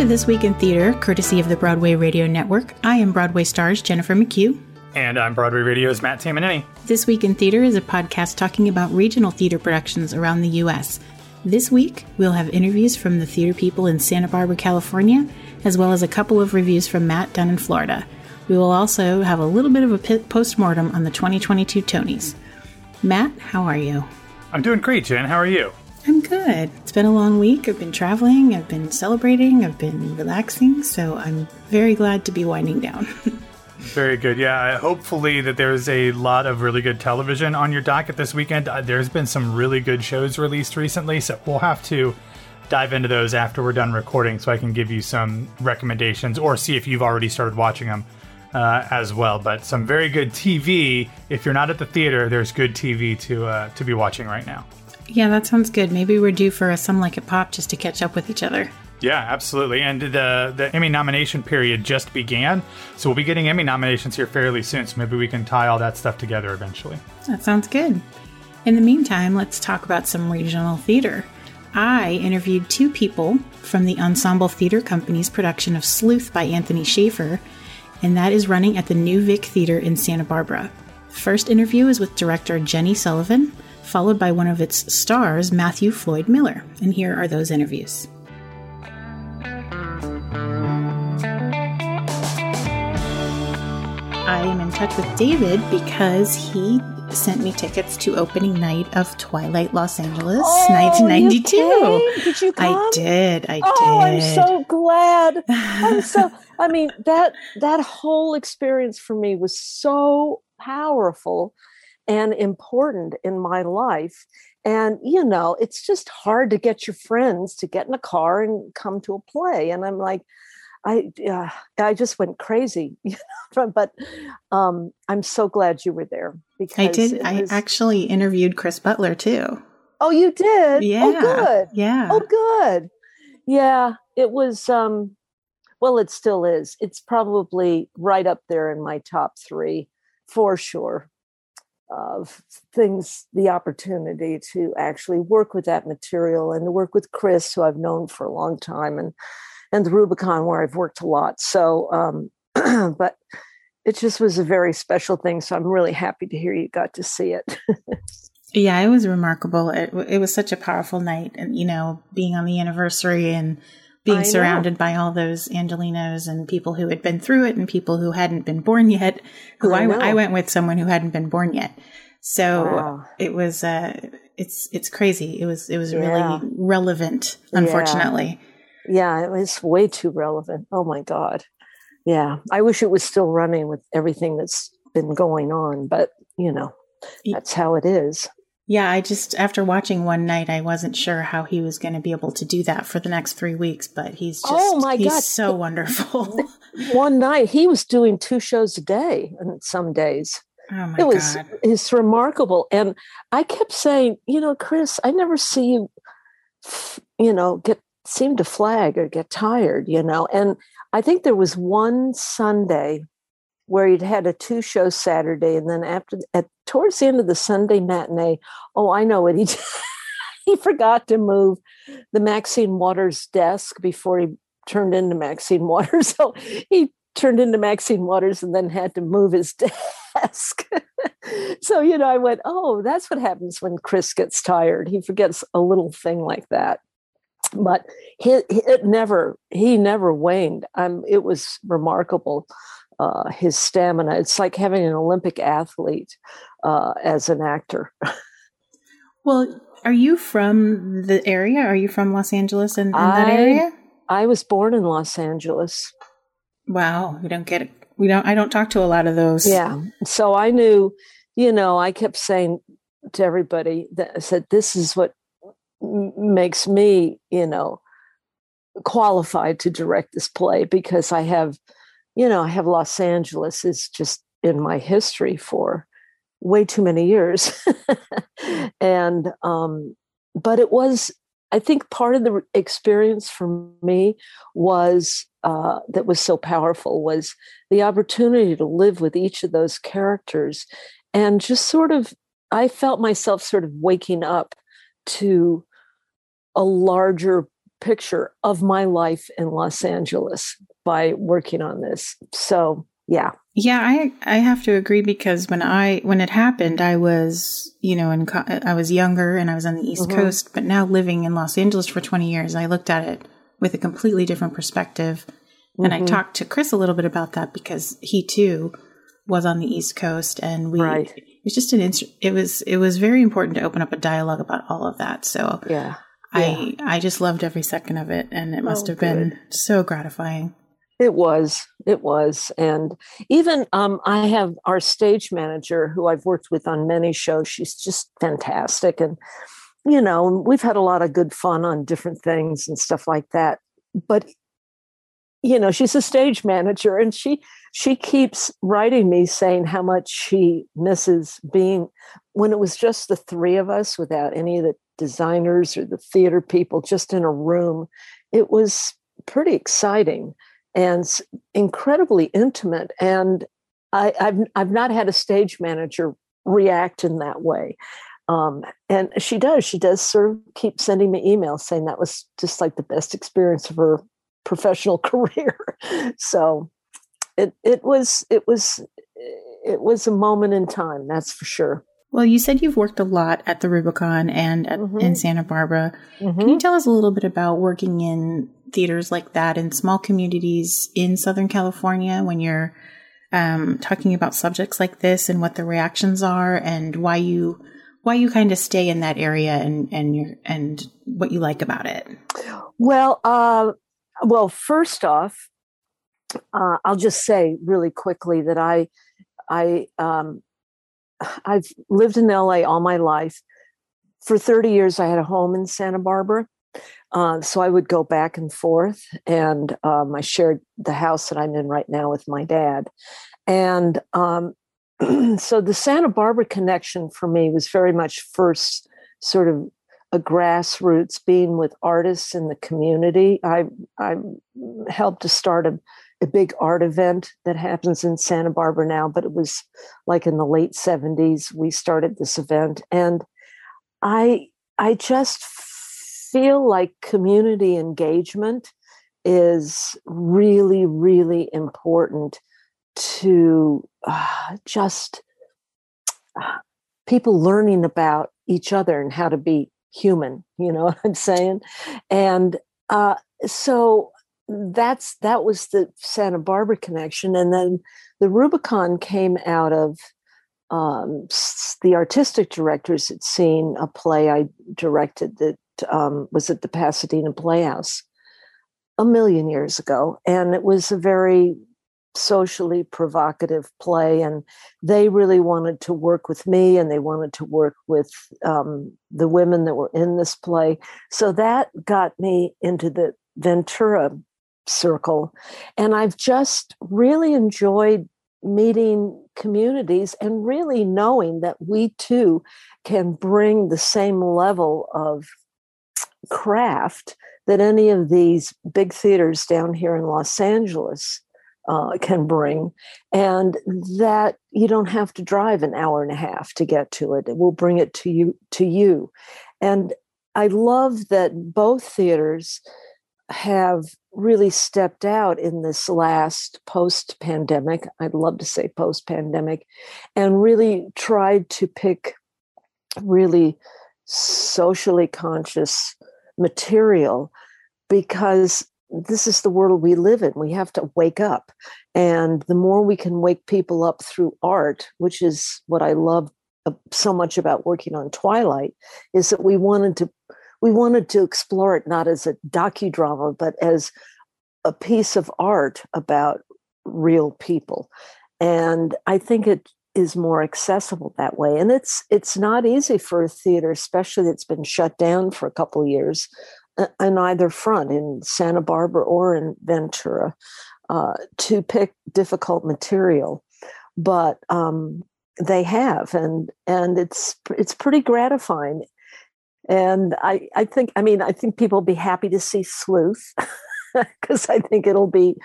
to This Week in Theater, courtesy of the Broadway Radio Network. I am Broadway Stars Jennifer McHugh. And I'm Broadway Radio's Matt Tamanini. This Week in Theater is a podcast talking about regional theater productions around the U.S. This week, we'll have interviews from the theater people in Santa Barbara, California, as well as a couple of reviews from Matt down in Florida. We will also have a little bit of a post mortem on the 2022 Tonys. Matt, how are you? I'm doing great, Jen. How are you? I'm good. It's been a long week. I've been traveling, I've been celebrating, I've been relaxing, so I'm very glad to be winding down. Very good. Yeah, hopefully that there's a lot of really good television on your docket this weekend. Uh, there's been some really good shows released recently, so we'll have to dive into those after we're done recording so I can give you some recommendations or see if you've already started watching them uh, as well. But some very good TV. If you're not at the theater, there's good TV to uh, to be watching right now. Yeah, that sounds good. Maybe we're due for a Some Like It Pop just to catch up with each other. Yeah, absolutely. And the the Emmy nomination period just began, so we'll be getting Emmy nominations here fairly soon. So maybe we can tie all that stuff together eventually. That sounds good. In the meantime, let's talk about some regional theater. I interviewed two people from the Ensemble Theater Company's production of Sleuth by Anthony Shaffer, and that is running at the New Vic Theater in Santa Barbara. The first interview is with director Jenny Sullivan, followed by one of its stars, Matthew Floyd Miller. And here are those interviews. I am in touch with David because he sent me tickets to opening night of Twilight Los Angeles, oh, 1992. You did you come? I did. I oh, did. I'm so glad. I'm so. I mean that that whole experience for me was so powerful and important in my life. And you know, it's just hard to get your friends to get in a car and come to a play. And I'm like, I uh, I just went crazy, you know. But um, I'm so glad you were there because I did. I actually interviewed Chris Butler too. Oh, you did? Yeah. Oh, good. Yeah. Oh, good. Yeah, it was. um Well, it still is. It's probably right up there in my top three for sure of things the opportunity to actually work with that material and to work with chris who i've known for a long time and and the Rubicon where I've worked a lot. So, um, but it just was a very special thing. So I'm really happy to hear you got to see it. yeah, it was remarkable. It, it, was such a powerful night, and you know, being on the anniversary and being surrounded by all those Angelenos and people who had been through it and people who hadn't been born yet. Who I, I, I went with someone who hadn't been born yet. So wow. it was, uh, it's, it's crazy. It was, it was yeah. really relevant, unfortunately. Yeah. Yeah, it was way too relevant. Oh my God. Yeah. I wish it was still running with everything that's been going on, but you know, that's how it is. Yeah, I just after watching one night, I wasn't sure how he was going to be able to do that for the next three weeks. But he's oh just oh my he's god, so wonderful. one night he was doing two shows a day, and some days oh my it was god, it's remarkable. And I kept saying, you know, Chris, I never see you, you know, get seem to flag or get tired, you know. And I think there was one Sunday where he'd had a two show Saturday, and then after at towards the end of the Sunday matinee, oh, I know what he did. he forgot to move the Maxine Waters desk before he turned into Maxine Waters. So he turned into Maxine Waters and then had to move his desk. so, you know, I went, oh, that's what happens when Chris gets tired. He forgets a little thing like that but he, it never he never waned um, it was remarkable uh, his stamina. It's like having an olympic athlete uh, as an actor. Well are you from the area? Are you from los angeles and that area? I was born in los angeles. Wow we don't get it we don't i don't talk to a lot of those. Yeah so i knew you know i kept saying to everybody that I said this is what makes me, you know, qualified to direct this play because I have, you know, I have Los Angeles is just in my history for way too many years. and, um, but it was, I think part of the experience for me was uh, that was so powerful was the opportunity to live with each of those characters and just sort of, I felt myself sort of waking up to a larger picture of my life in Los Angeles by working on this. So, yeah. Yeah, I I have to agree because when I when it happened, I was you know in I was younger and I was on the East mm-hmm. Coast, but now living in Los Angeles for twenty years, I looked at it with a completely different perspective. Mm-hmm. And I mm-hmm. talked to Chris a little bit about that because he too was on the East Coast, and we right. it was just an it was it was very important to open up a dialogue about all of that. So yeah. I. I just loved every second of it, and it must oh, have been good. so gratifying. It was, it was, and even um, I have our stage manager who I've worked with on many shows. She's just fantastic, and you know we've had a lot of good fun on different things and stuff like that. But you know she's a stage manager, and she she keeps writing me saying how much she misses being when it was just the three of us without any of the designers or the theater people just in a room. It was pretty exciting and incredibly intimate. And I, have I've not had a stage manager react in that way. Um, and she does. She does sort of keep sending me emails saying that was just like the best experience of her professional career. so it it was it was it was a moment in time. That's for sure. Well, you said you've worked a lot at the Rubicon and at, mm-hmm. in Santa Barbara. Mm-hmm. Can you tell us a little bit about working in theaters like that in small communities in Southern California when you're um, talking about subjects like this and what the reactions are and why you why you kind of stay in that area and and your and what you like about it? Well, uh, well, first off, uh, I'll just say really quickly that I I um, I've lived in LA all my life. For 30 years, I had a home in Santa Barbara. Uh, so I would go back and forth, and um, I shared the house that I'm in right now with my dad. And um, so the Santa Barbara connection for me was very much first sort of a grassroots being with artists in the community. I I helped to start a a big art event that happens in Santa Barbara now, but it was like in the late 70s we started this event and I I just feel like community engagement is really really important to uh, just uh, people learning about each other and how to be human you know what i'm saying? And uh, so that's that was the Santa Barbara connection, and then the Rubicon came out of um, the artistic directors had seen a play I directed that um, was at the Pasadena Playhouse a million years ago, and it was a very socially provocative play and they really wanted to work with me and they wanted to work with um, the women that were in this play. So that got me into the ventura circle. And I've just really enjoyed meeting communities and really knowing that we too can bring the same level of craft that any of these big theaters down here in Los Angeles uh, can bring, and that you don't have to drive an hour and a half to get to it. Will bring it to you to you, and I love that both theaters have really stepped out in this last post pandemic, I'd love to say post pandemic, and really tried to pick really socially conscious material because this is the world we live in. We have to wake up. And the more we can wake people up through art, which is what I love uh, so much about working on Twilight, is that we wanted to we wanted to explore it not as a docudrama, but as a piece of art about real people. And I think it is more accessible that way. And it's it's not easy for a theater, especially that's been shut down for a couple years, uh, on either front in Santa Barbara or in Ventura, uh, to pick difficult material. But um, they have, and and it's it's pretty gratifying and I, I think, I mean, I think people will be happy to see Sleuth because I think it'll be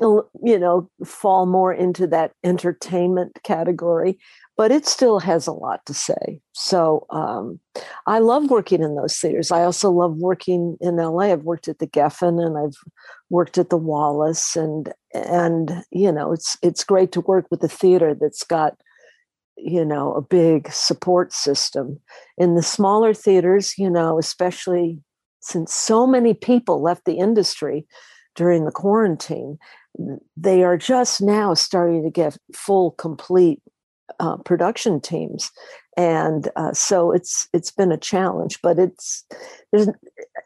you know, fall more into that entertainment category, but it still has a lot to say. So um, I love working in those theaters. I also love working in LA. I've worked at the Geffen and I've worked at the Wallis, and and you know, it's it's great to work with a theater that's got you know a big support system. In the smaller theaters you know especially since so many people left the industry during the quarantine they are just now starting to get full complete uh, production teams. And uh, so it's it's been a challenge but it's there's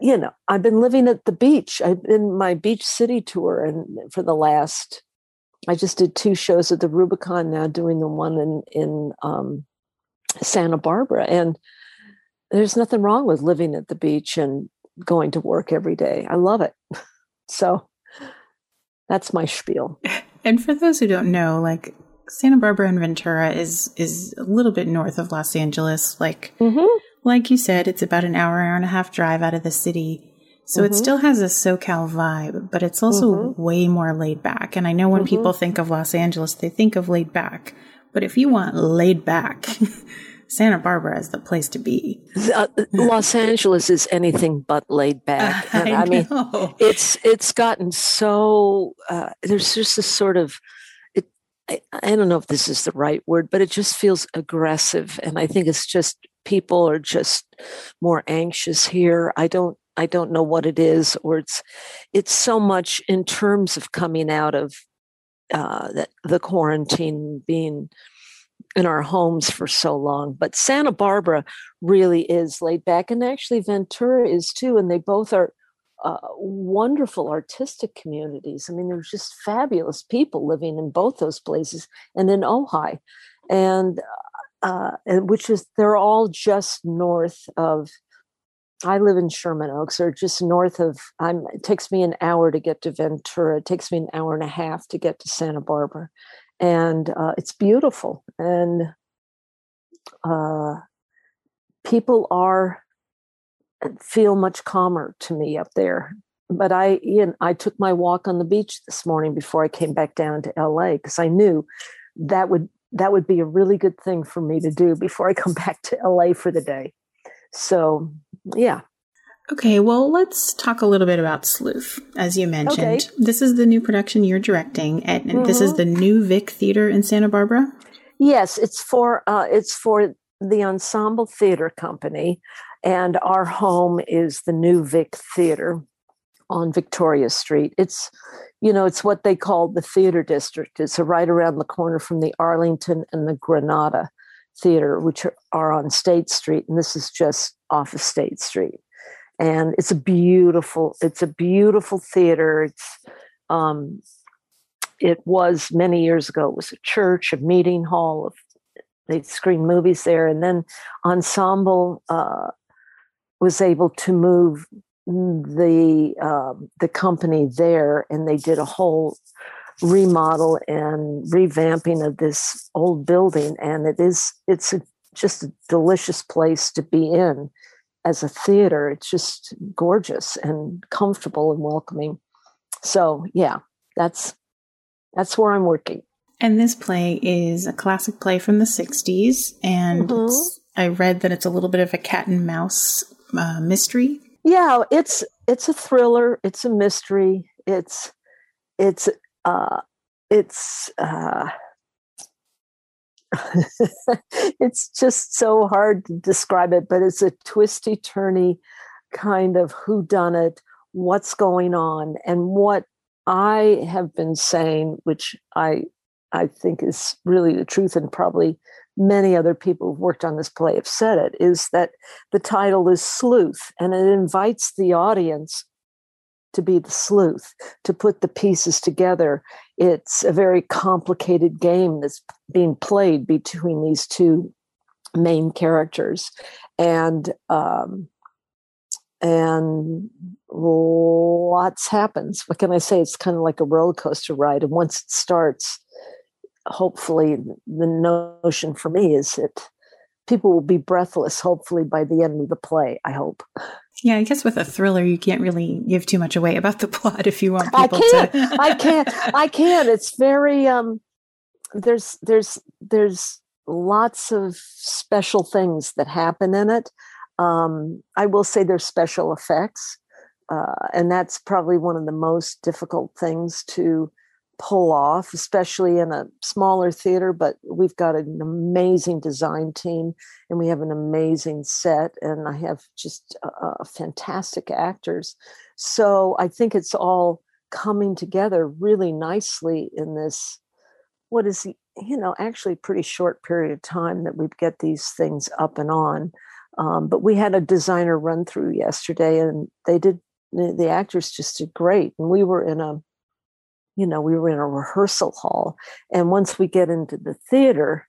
you know i've been living at the beach. I've been my beach city tour and for the last i just did two shows at the rubicon now doing the one in in um, santa barbara and there's nothing wrong with living at the beach and going to work every day i love it so that's my spiel. And for those who don't know, like Santa Barbara and Ventura is is a little bit north of Los Angeles. Like mm-hmm. like you said, it's about an hour, hour and a half drive out of the city. So mm-hmm. it still has a SoCal vibe, but it's also mm-hmm. way more laid back. And I know when mm-hmm. people think of Los Angeles, they think of laid back. But if you want laid back, Santa Barbara is the place to be. Uh, Los Angeles is anything but laid back. And, I, I mean, it's it's gotten so uh, there's just this sort of it. I, I don't know if this is the right word, but it just feels aggressive, and I think it's just people are just more anxious here. I don't I don't know what it is, or it's it's so much in terms of coming out of uh, the, the quarantine being in our homes for so long. But Santa Barbara really is laid back, and actually Ventura is too. And they both are uh, wonderful artistic communities. I mean, there's just fabulous people living in both those places, and in Ojai, and uh, which is they're all just north of. I live in Sherman Oaks, or just north of. I'm. It takes me an hour to get to Ventura. It takes me an hour and a half to get to Santa Barbara, and uh, it's beautiful and uh, people are feel much calmer to me up there but i i took my walk on the beach this morning before i came back down to la because i knew that would that would be a really good thing for me to do before i come back to la for the day so yeah Okay, well, let's talk a little bit about Sleuth. As you mentioned, okay. this is the new production you're directing, and mm-hmm. this is mm-hmm. the new Vic Theater in Santa Barbara. Yes, it's for uh, it's for the Ensemble Theater Company, and our home is the new Vic Theater on Victoria Street. It's you know it's what they call the theater district. It's right around the corner from the Arlington and the Granada Theater, which are, on State Street, and this is just off of State Street. And it's a beautiful it's a beautiful theater. It's um it was many years ago it was a church a meeting hall of they screened movies there and then ensemble uh, was able to move the um, the company there and they did a whole remodel and revamping of this old building and it is it's a, just a delicious place to be in as a theater, it's just gorgeous and comfortable and welcoming. So yeah, that's that's where I'm working. And this play is a classic play from the '60s, and mm-hmm. I read that it's a little bit of a cat and mouse uh, mystery. Yeah, it's it's a thriller. It's a mystery. It's it's uh, it's uh, it's just so hard to describe it, but it's a twisty turny kind of who done it, what's going on, and what I have been saying, which I I think is really the truth, and probably many other people who've worked on this play have said it, is that the title is Sleuth, and it invites the audience to be the sleuth, to put the pieces together. It's a very complicated game that's being played between these two main characters, and um, and lots happens. What can I say? It's kind of like a roller coaster ride, and once it starts, hopefully, the notion for me is that people will be breathless. Hopefully, by the end of the play, I hope. Yeah, I guess with a thriller, you can't really give too much away about the plot if you want people I can't. to. I can't. I can't. It's very um. There's there's there's lots of special things that happen in it. Um, I will say there's special effects, uh, and that's probably one of the most difficult things to pull off, especially in a smaller theater. But we've got an amazing design team and we have an amazing set, and I have just uh, fantastic actors. So I think it's all coming together really nicely in this, what is, the you know, actually pretty short period of time that we get these things up and on. Um, but we had a designer run through yesterday and they did the actors just did great and we were in a you know, we were in a rehearsal hall. And once we get into the theater,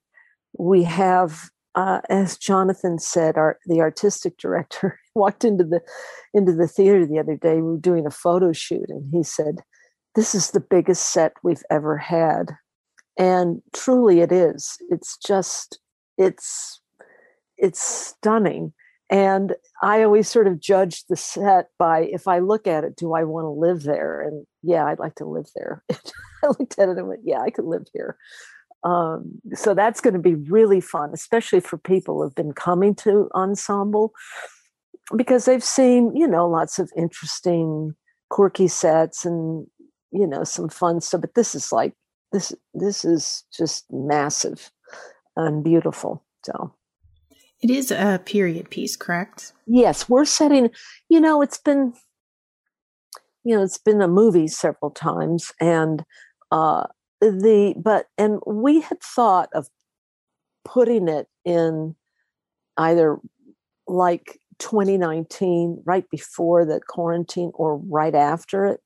we have, uh, as Jonathan said, our the artistic director walked into the into the theater the other day. We were doing a photo shoot, and he said, "This is the biggest set we've ever had," and truly, it is. It's just, it's, it's stunning. And I always sort of judge the set by if I look at it, do I want to live there? And yeah, I'd like to live there. I looked at it and went, yeah, I could live here. Um, so that's going to be really fun, especially for people who've been coming to ensemble because they've seen, you know, lots of interesting, quirky sets and you know some fun stuff. But this is like this. This is just massive and beautiful. So It is a period piece, correct? yes, we're setting. You know, it's been you know it's been a movie several times and uh the but and we had thought of putting it in either like 2019 right before the quarantine or right after it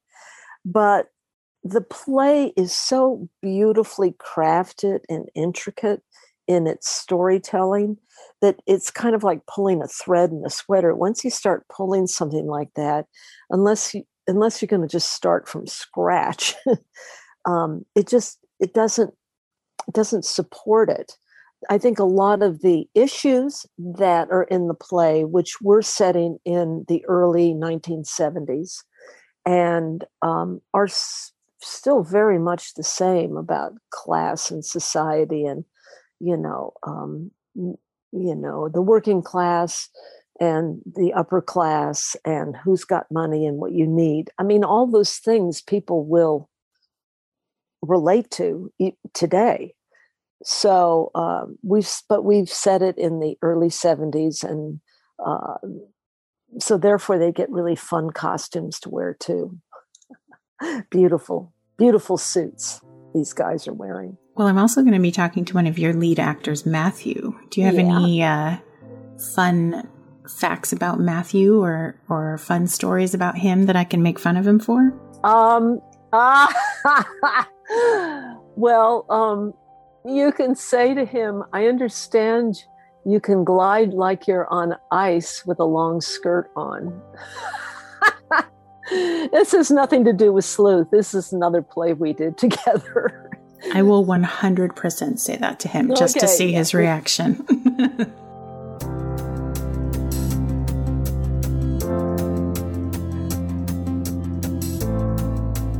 but the play is so beautifully crafted and intricate in its storytelling that it's kind of like pulling a thread in a sweater. Once you start pulling something like that unless you unless you're going to just start from scratch um, it just it doesn't it doesn't support it. I think a lot of the issues that are in the play which we're setting in the early 1970s and um, are s- still very much the same about class and society and you know um, you know the working class and the upper class and who's got money and what you need. I mean, all those things people will relate to today. So um, we've, but we've said it in the early '70s, and uh, so therefore they get really fun costumes to wear too. beautiful, beautiful suits these guys are wearing. Well, I'm also going to be talking to one of your lead actors, Matthew. Do you have Yeah. any uh, fun facts about Matthew or or fun stories about him that I can make fun of him for? Um, ah, well, um, you can say to him, I understand you can glide like you're on ice with a long skirt on. this has nothing to do with sleuth. This is another play we did together. I will 100% say that to him just to see yeah. his reaction.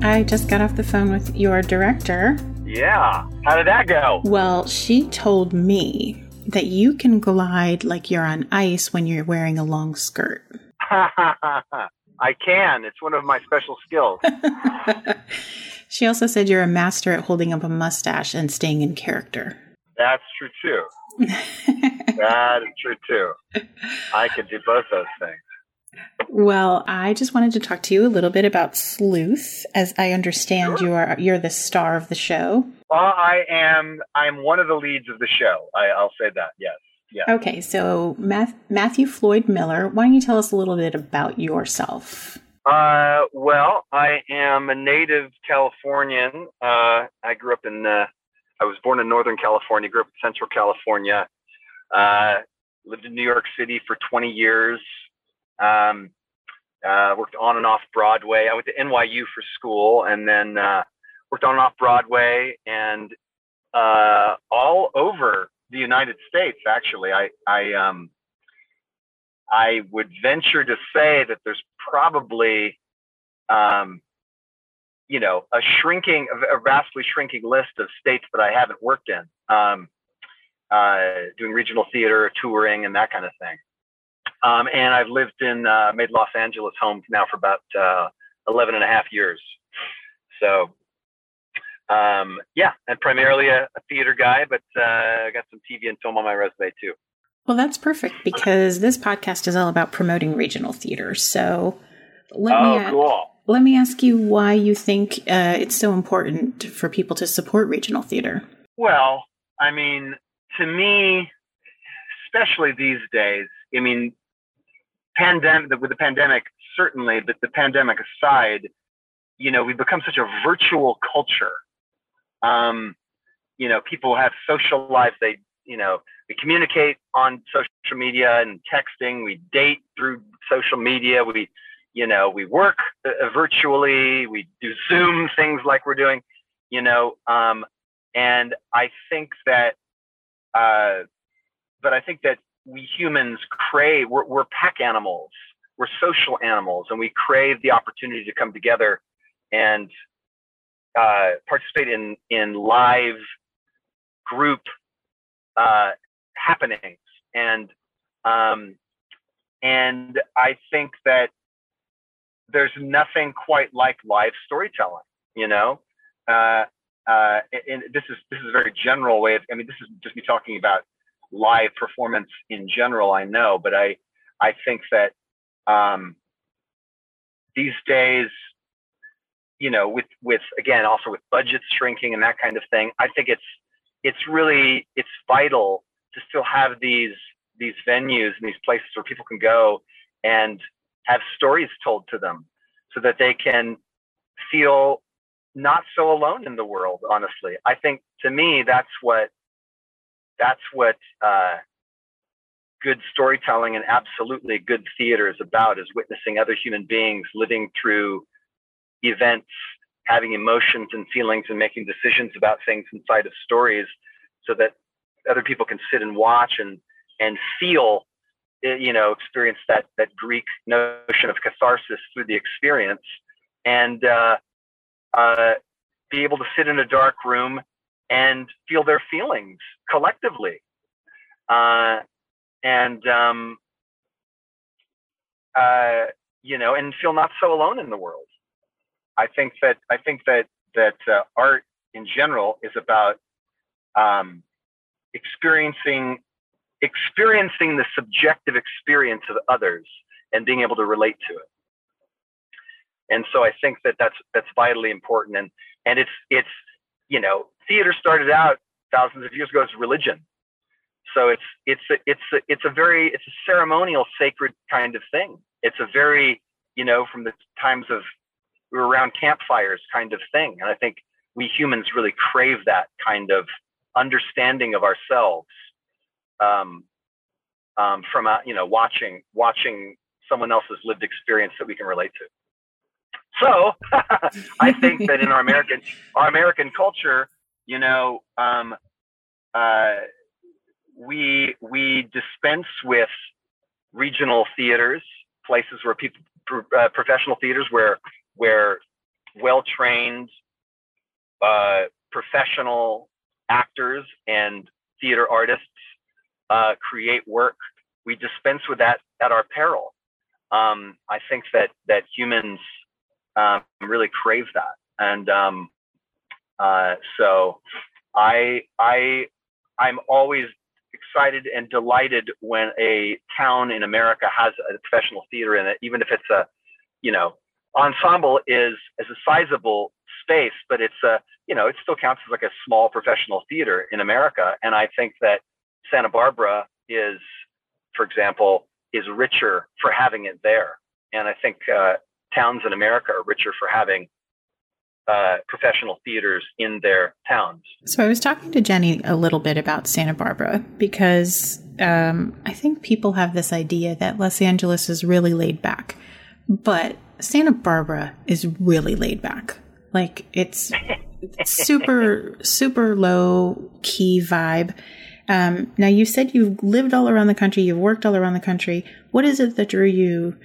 I just got off the phone with your director. Yeah. How did that go? Well, she told me that you can glide like you're on ice when you're wearing a long skirt. I can. It's one of my special skills. she also said you're a master at holding up a mustache and staying in character. That's true too. That is true too. I could do both those things. well, I just wanted to talk to you a little bit about Sleuth, as I understand you are you're the star of the show. Well, I am. I'm one of the leads of the show. I, I'll say that. Yes. Yeah. Okay, so Math- Matthew Floyd Miller, why don't you tell us a little bit about yourself? Uh, well, I am a native Californian. Uh, I grew up in. Uh, I was born in Northern California. Grew up in Central California. Uh, lived in New York City for 20 years. Um, uh, worked on and off Broadway. I went to NYU for school, and then uh, worked on and off Broadway and uh, all over the United States. Actually, I I um, I would venture to say that there's probably, um, you know, a shrinking, a vastly shrinking list of states that I haven't worked in, um, uh, doing regional theater, touring, and that kind of thing. Um, and I've lived in, uh, made Los Angeles home now for about uh, 11 and a half years. So, um, yeah, and primarily a, a theater guy, but uh, I got some TV and film on my resume too. Well, that's perfect because this podcast is all about promoting regional theater. So let oh, me cool. let me ask you why you think uh, it's so important for people to support regional theater. Well, I mean, to me, especially these days, I mean, pandemic with the pandemic certainly, but the pandemic aside, you know, we've become such a virtual culture. Um, you know, people have social lives. They, you know, we communicate on social media and texting. We date through social media. We, you know, we work uh, virtually. We do Zoom things like we're doing, you know. Um, and I think that, uh, but I think that we humans crave. We're, we're pack animals. We're social animals, and we crave the opportunity to come together and uh, participate in in live group uh, happenings and um, and I think that there's nothing quite like live storytelling. You know, uh, uh, and this is this is a very general way of. I mean, this is just me talking about live performance in general. I know, but I I think that um, these days, you know, with with again also with budgets shrinking and that kind of thing, I think it's it's really it's vital to still have these these venues and these places where people can go and have stories told to them so that they can feel not so alone in the world honestly. I think to me that's what that's what uh, good storytelling and absolutely good theater is about is witnessing other human beings living through events having emotions and feelings and making decisions about things inside of stories so that other people can sit and watch and and feel eh, you know experience that that greek notion of catharsis through the experience and uh, uh, be able to sit in a dark room and feel their feelings collectively. Uh, and um, uh, you know and feel not so alone in the world i think that i think that that uh, art in general is about um, experiencing experiencing the subjective experience of others and being able to relate to it. And so i think that that's that's vitally important. And and it's it's you know theater started out thousands of years ago as religion. So it's it's a, it's a, it's a very it's a ceremonial sacred kind of thing. It's a very you know from the times of we were around campfires kind of thing and i think we humans really crave that kind of understanding of ourselves um, um, from uh, you know watching watching someone else's lived experience that we can relate to. So I think that in our American our American culture, you know, um, uh, we we dispense with regional theaters, places where people uh, professional theaters where where well trained uh, professional actors and theater artists uh, create work. We dispense with that at our peril. Um, I think that that humans um, really crave that, and um, uh, so I I I'm always excited and delighted when a town in America has a professional theater in it, even if it's a you know ensemble is is a sizable space, but it's a you know it still counts as like a small professional theater in America. And I think that Santa Barbara is, for example, is richer for having it there. And I think uh, towns in America are richer for having uh, professional theaters in their towns. So I was talking to Jenny a little bit about Santa Barbara because um, I think people have this idea that Los Angeles is really laid back, but Santa Barbara is really laid back. Like it's super, super low key vibe. Um, now, you said you've lived all around the country, you've worked all around the country. What is it that drew you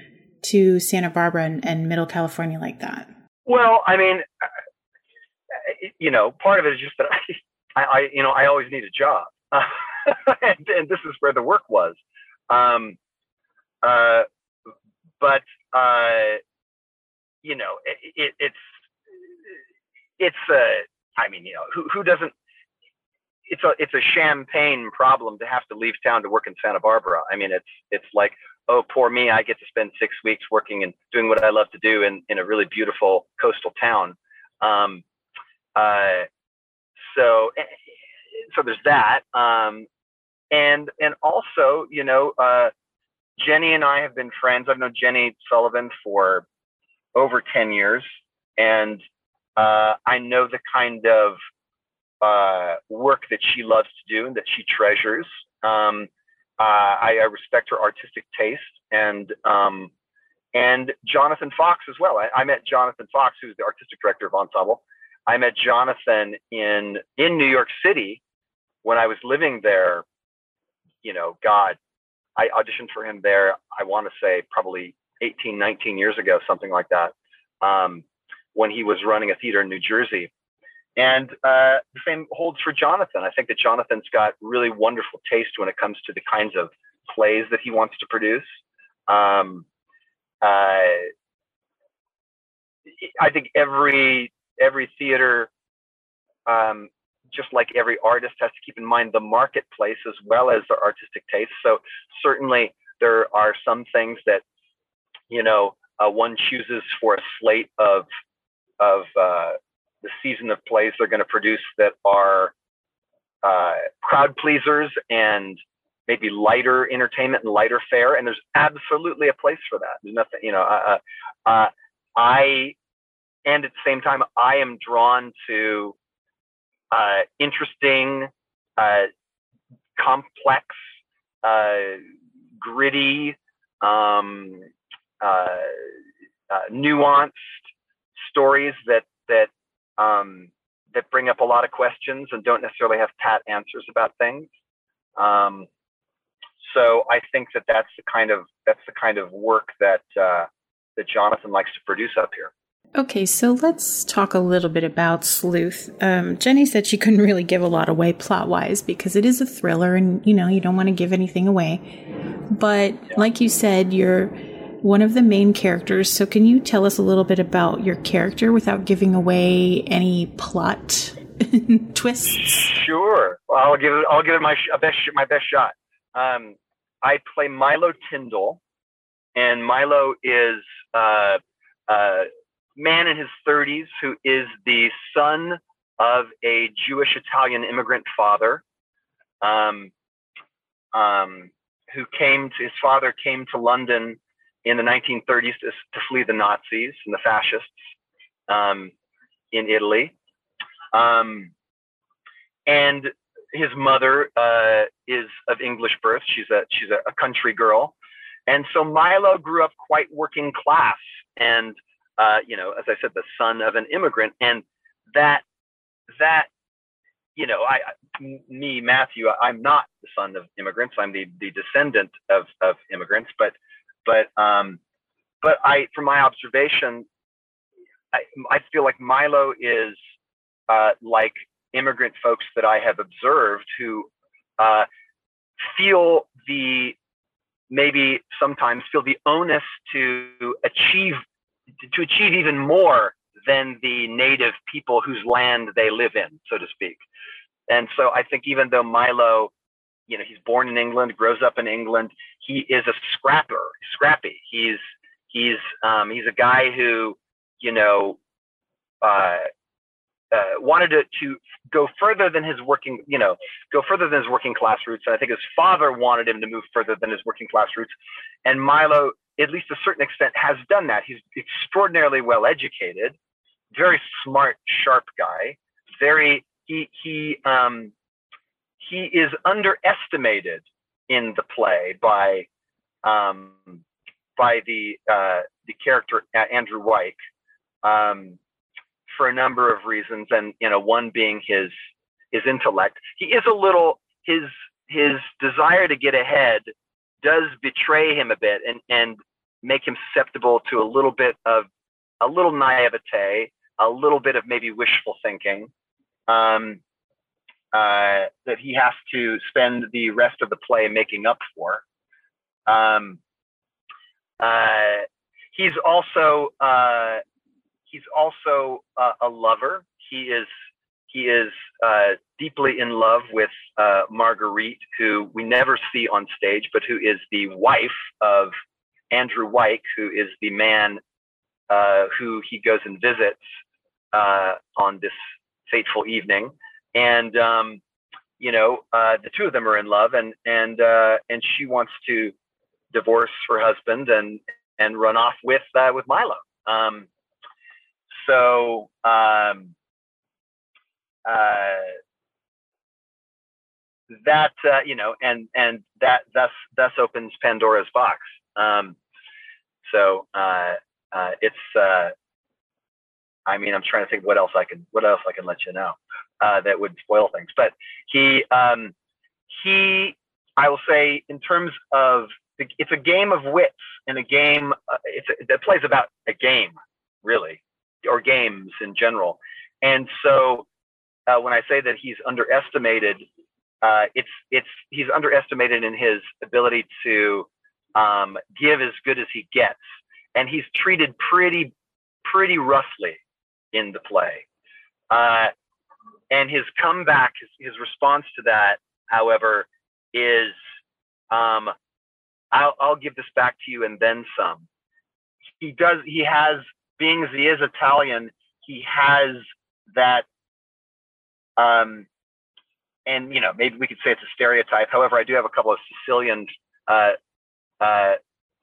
to Santa Barbara and, and Middle California like that? Well, I mean, uh, you know, part of it is just that I, I you know, I always need a job, and, and, this is where the work was. Um, uh, but uh, you know, it, it, it's it's uh, I mean, you know, who who doesn't? It's a it's a champagne problem to have to leave town to work in Santa Barbara. I mean, it's it's like oh, poor me, I get to spend six weeks working and doing what I love to do in, in a really beautiful coastal town. Um, uh, so, eh, so there's that. Um, and, and also, you know, uh, Jenny and I have been friends. I've known Jenny Sullivan for over 10 years. And uh, I know the kind of uh, work that she loves to do and that she treasures. Um, uh, I, I, respect her artistic taste and um, and Jonathan Fox as well. I, I, met Jonathan Fox, who's the artistic director of Ensemble. I met Jonathan in in New York City when I was living there. You know, God, I auditioned for him there. I want to say probably 18, 19 years ago, something like that, um, when he was running a theater in New Jersey. And uh, the same holds for Jonathan. I think that Jonathan's got really wonderful taste when it comes to the kinds of plays that he wants to produce. Um, uh, I think every every theater, um, just like every artist, has to keep in mind the marketplace as well as their artistic taste. So certainly there are some things that you know uh, one chooses for a slate of of uh, the season of plays they're going to produce that are uh, crowd pleasers and maybe lighter entertainment and lighter fare. And there's absolutely a place for that. There's nothing, you know, uh, uh, uh I, and at the same time, I am drawn to uh, interesting, uh, complex, gritty, um, nuanced stories that that um, that bring up a lot of questions and don't necessarily have pat answers about things. Um, so I think that that's the kind of that's the kind of work that uh, that Jonathan likes to produce up here. Okay, so let's talk a little bit about Sleuth. Um, Jenny said she couldn't really give a lot away plot wise because it is a thriller, and you know you don't want to give anything away. But yeah. like you said, you're one of the main characters. So, can you tell us a little bit about your character without giving away any plot twists? Sure. I'll give it. I'll give it my best my best shot. Um, I play Milo Tindle, and Milo is uh, a man in his 30s who is the son of a Jewish Italian immigrant father. Um, um, who came to his father came to London in the 1930s to, to flee the Nazis and the fascists um, in Italy. Um, and his mother uh, is of English birth. She's a she's a, a, country girl, and so Milo grew up quite working class, and uh, you know, as I said, the son of an immigrant, and that that you know, I me Matthew, I'm not the son of immigrants. I'm the the descendant of of immigrants, but but um, but I, from my observation, I, I feel like Milo is uh, like immigrant folks that I have observed who uh, feel the maybe sometimes feel the onus to achieve to achieve even more than the native people whose land they live in, so to speak. And so I think even though Milo you know, he's born in England, grows up in England. He is a scrapper, scrappy. He's he's um, he's a guy who, you know, uh, uh, wanted to, to go further than his working, you know, go further than his working class roots. And I think his father wanted him to move further than his working class roots. And Milo, at least to a certain extent, has done that. He's extraordinarily well educated, very smart, sharp guy. Very he he um, he is underestimated in the play by um, by the uh, the character uh, Andrew Wyke um, for a number of reasons, and you know one being his his intellect. He is a little his his desire to get ahead does betray him a bit and and make him susceptible to a little bit of a little naivete, a little bit of maybe wishful thinking. Um, uh, that he has to spend the rest of the play making up for. Um, uh, he's also uh, he's also a lover. He is he is uh, deeply in love with uh, Marguerite, who we never see on stage, but who is the wife of Andrew Wyke, who is the man uh, who he goes and visits on this fateful evening and um, you know uh, the two of them are in love, and and uh, and she wants to divorce her husband and and run off with uh, with Milo. Um, so um, uh, that uh, you know, and and that thus thus opens Pandora's box. Um, so uh, it's I mean, I'm trying to think what else I can what else I can let you know uh, that would spoil things. But he um, he I will say in terms of it's a game of wits and a game uh, it's a, that plays about a game really or games in general. And so uh, when I say that he's underestimated, uh, it's it's he's underestimated in his ability to um, give as good as he gets, and he's treated pretty pretty roughly in the play. Uh, and his comeback, his, his, response to that, however, is um, I'll, I'll give this back to you and then some. He does, he has, being as he is Italian, he has that, um, and you know, maybe we could say it's a stereotype. However, I do have a couple of Sicilian uh, uh,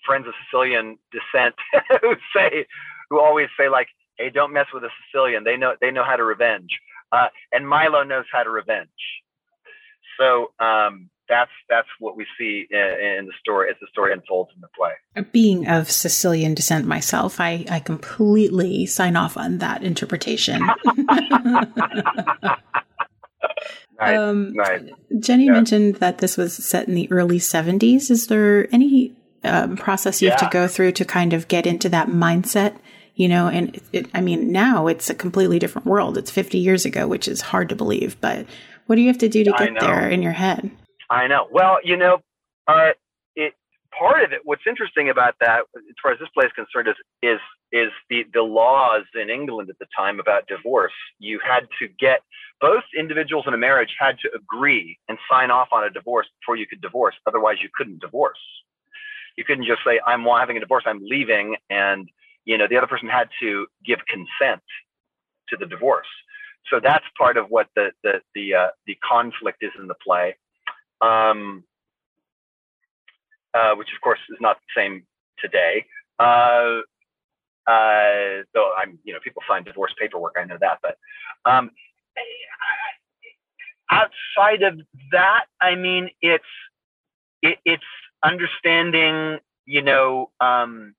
friends of Sicilian descent who say, who always say like, hey, don't mess with a Sicilian. They know they know how to revenge, uh, and Milo knows how to revenge. So um, that's that's what we see in, in, the story as the story unfolds in the play. Being of Sicilian descent myself, I I completely sign off on that interpretation. nice, um, nice. Jenny yeah. mentioned that this was set in the early '70s. Is there any um, process you yeah. have to go through to kind of get into that mindset you know, and it, it, I mean, now it's a completely different world. It's 50 years ago, which is hard to believe, but what do you have to do to get there in your head? I know. Well, you know, uh, it, part of it, what's interesting about that, as far as this play is concerned, is, is, is the, the laws in England at the time about divorce. You had to get, both individuals in a marriage had to agree and sign off on a divorce before you could divorce. Otherwise, you couldn't divorce. You couldn't just say, I'm having a divorce, I'm leaving, and you know the other person had to give consent to the divorce. So that's part of what the the the, uh, the conflict is in the play. Um, uh, which of course is not the same today. Uh, uh, though i'm you know people sign divorce paperwork i know that but um, outside of that i mean it's it, it's understanding you know um,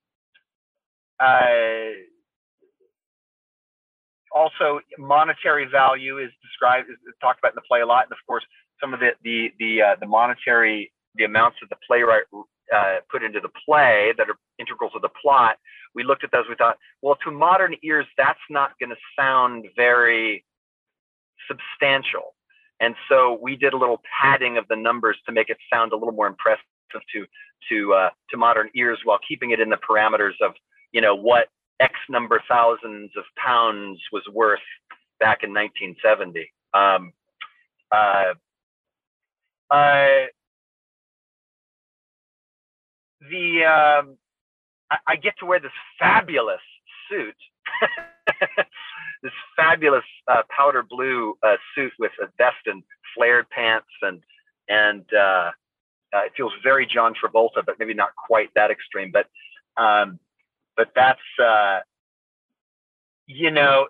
also, monetary value is described, is talked about in the play a lot, and of course, some of the the the uh, the monetary the amounts that the playwright uh, put into the play that are integral to the plot. We looked at those. We thought, well, to modern ears, that's not going to sound very substantial, and so we did a little padding of the numbers to make it sound a little more impressive to to uh, to modern ears, while keeping it in the parameters of you know, what X number thousands of pounds was worth back in 1970. Um, uh, uh, the um, I, I, get to wear this fabulous suit, this fabulous uh, powder blue uh, suit with a vest and flared pants, and and uh, uh, it feels very John Travolta, but maybe not quite that extreme. But um, but that's uh, you know,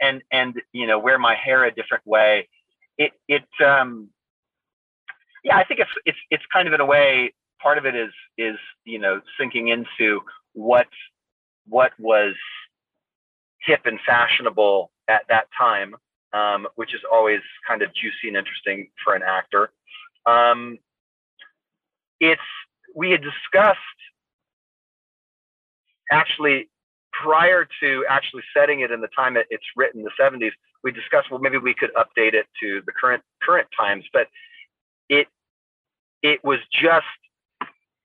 and and you know, wear my hair a different way. It it um, yeah, I think it's it's it's kind of in a way part of it is is you know sinking into what what was hip and fashionable at that time, um, which is always kind of juicy and interesting for an actor. Um, it's we had discussed actually prior to actually setting it in the time that it's written, the 70s. We discussed well maybe we could update it to the current current times, but it it was just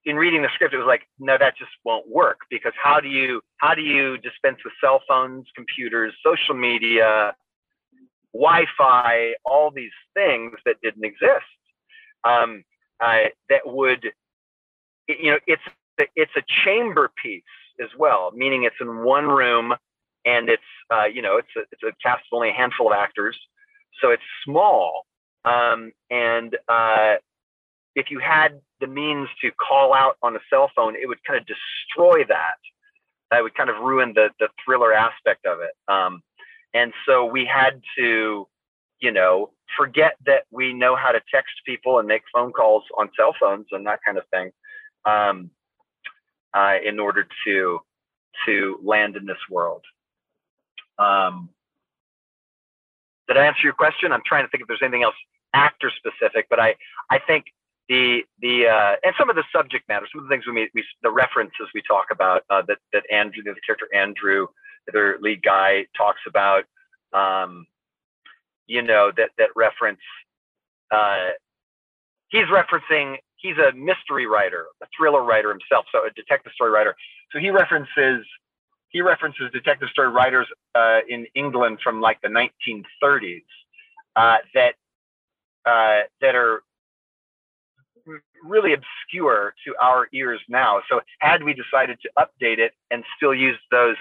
in reading the script, it was like, no, that just won't work because how do you how do you dispense with cell phones, computers, social media, Wi-Fi, all these things that didn't exist um, that would, you know, it's it's a chamber piece as well, meaning it's in one room and it's uh, you know it's a, it's a cast of only a handful of actors, so it's small um, and uh, if you had the means to call out on a cell phone, it would kind of destroy that. That would kind of ruin the the thriller aspect of it. Um, and so we had to, you know, forget that we know how to text people and make phone calls on cell phones and that kind of thing, um, uh, in order to to land in this world. Um, did I answer your question? I'm trying to think if there's anything else actor specific, but I I think the the uh, and some of the subject matter, some of the things we, we the references we talk about uh, that that Andrew, the character Andrew, the lead guy talks about, um, you know, that that reference. Uh, he's referencing. He's a mystery writer, a thriller writer himself, so a detective story writer. So he references he references detective story writers uh, in England from like the 1930s uh, that uh, that are really obscure to our ears now. So had we decided to update it and still use those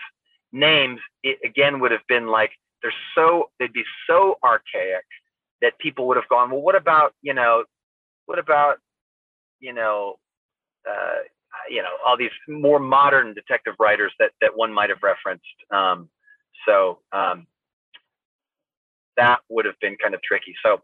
names, it again would have been like they're so they'd be so archaic that people would have gone, well, what about you know, what about you know, uh, you know, all these more modern detective writers that that one might have referenced. Um, so um, that would have been kind of tricky. So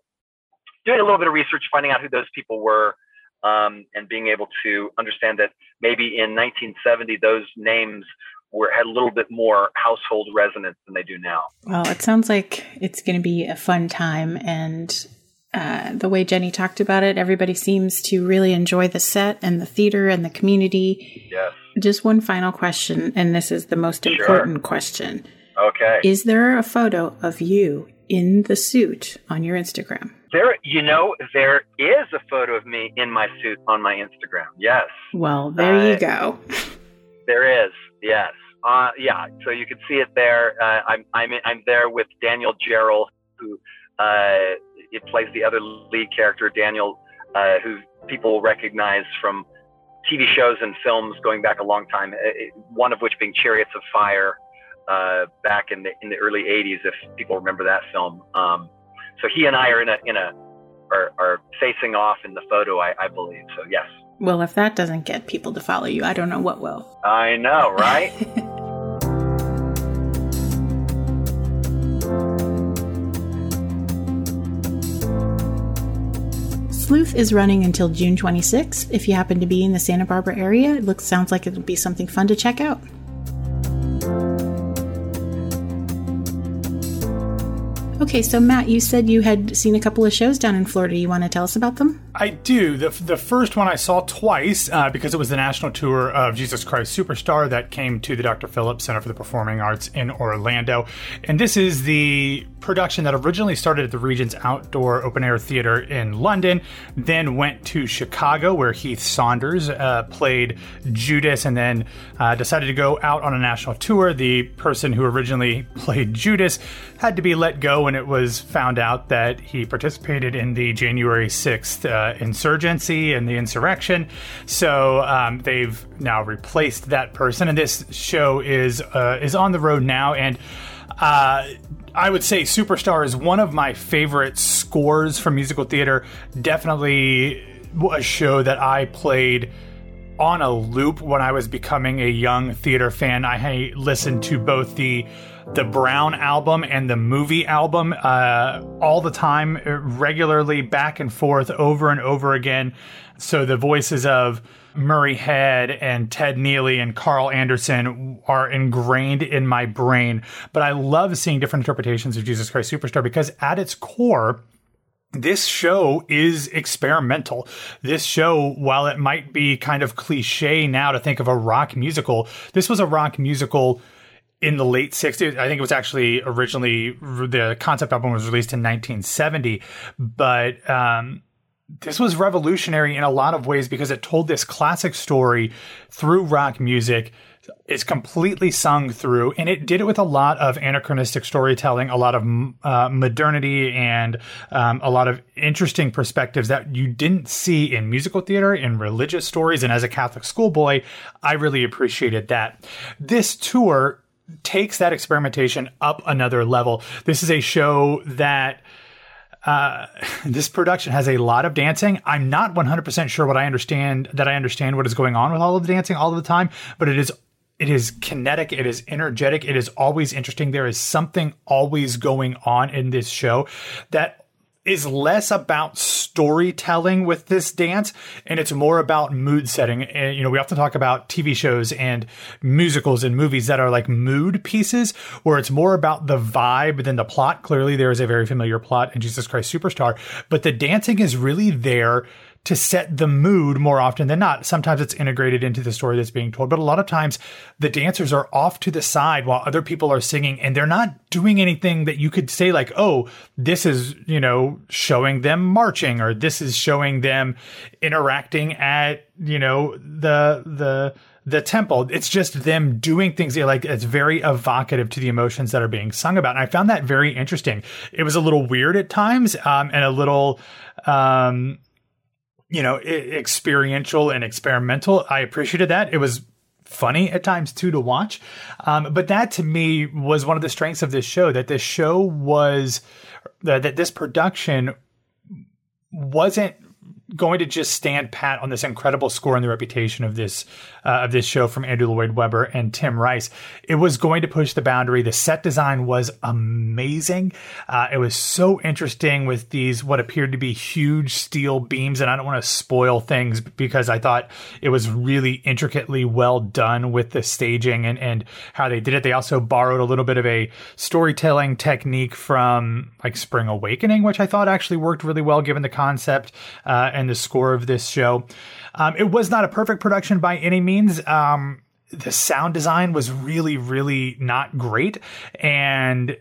doing a little bit of research, finding out who those people were, um, and being able to understand that maybe in 1970 those names were had a little bit more household resonance than they do now. Well, it sounds like it's going to be a fun time, and uh, the way Jenny talked about it, everybody seems to really enjoy the set and the theater and the community. Yes. Just one final question, and this is the most sure. important question. Okay. Is there a photo of you in the suit on your Instagram? There, you know, there is a photo of me in my suit on my Instagram. Yes. Well, there uh, you go. there is. Yes. Uh, yeah. So you can see it there. Uh, I'm I'm I'm there with Daniel Gerroll, who uh, it plays the other lead character, Daniel, uh, who people recognize from TV shows and films going back a long time. Uh, one of which being Chariots of Fire, uh, back in the in the early '80s, if people remember that film. Um, so he and I are in a in a are, are facing off in the photo, I, I believe. So yes. Well, if that doesn't get people to follow you, I don't know what will. I know, right? Sleuth is running until June 26th. If you happen to be in the Santa Barbara area, it looks sounds like it'll be something fun to check out. Okay, so Matt, you said you had seen a couple of shows down in Florida. You want to tell us about them? I do. The, the first one I saw twice uh, because it was the national tour of Jesus Christ Superstar that came to the Dr. Phillips Center for the Performing Arts in Orlando. And this is the production that originally started at the Regent's Outdoor Open Air Theater in London, then went to Chicago where Heath Saunders uh, played Judas and then uh, decided to go out on a national tour. The person who originally played Judas had to be let go when it was found out that he participated in the January 6th uh, insurgency and the insurrection. So um, they've now replaced that person, and this show is uh, is on the road now. And uh, I would say Superstar is one of my favorite scores from musical theater. Definitely a show that I played on a loop when I was becoming a young theater fan. I listened to both the the Brown album and the movie album uh, all the time, regularly, back and forth, over and over again. So the voices of Murray Head and Ted Neeley and Carl Anderson are ingrained in my brain. But I love seeing different interpretations of Jesus Christ Superstar because at its core, this show is experimental. This show, while it might be kind of cliche now to think of a rock musical, this was a rock musical in the late 60s. I think it was actually originally the concept album was released in 1970, but um, this was revolutionary in a lot of ways because it told this classic story through rock music is completely sung through, and it did it with a lot of anachronistic storytelling, a lot of uh, modernity, and um, a lot of interesting perspectives that you didn't see in musical theater, in religious stories. And as a Catholic schoolboy, I really appreciated that. This tour takes that experimentation up another level. This is a show that. Uh, this production has a lot of dancing. I'm not 100% sure what I understand that I understand what is going on with all of the dancing all of the time, but it is it is kinetic. It is energetic. It is always interesting. There is something always going on in this show that is less about storytelling with this dance and it's more about mood setting. And, you know, we often talk about TV shows and musicals and movies that are like mood pieces where it's more about the vibe than the plot. Clearly, there is a very familiar plot in Jesus Christ Superstar, but the dancing is really there to set the mood more often than not. Sometimes it's integrated into the story that's being told, but a lot of times the dancers are off to the side while other people are singing and they're not doing anything that you could say like, "Oh, this is, you know, showing them marching or this is showing them interacting at, you know, the the the temple. It's just them doing things like it's very evocative to the emotions that are being sung about. And I found that very interesting. It was a little weird at times, um, and a little, um, you know, experiential and experimental. I appreciated that. It was funny at times too to watch. Um, but that to me was one of the strengths of this show that this show was uh, that this production wasn't going to just stand pat on this incredible score and the reputation of this uh, of this show from Andrew Lloyd Webber and Tim Rice. It was going to push the boundary. The set design was amazing. Uh, it was so interesting with these what appeared to be huge steel beams, and I don't want to spoil things because I thought it was really intricately well done with the staging and and how they did it. They also borrowed a little bit of a storytelling technique from like Spring Awakening, which I thought actually worked really well given the concept uh, and the score of this show. Um, it was not a perfect production by any means. Um, the sound design was really, really not great. And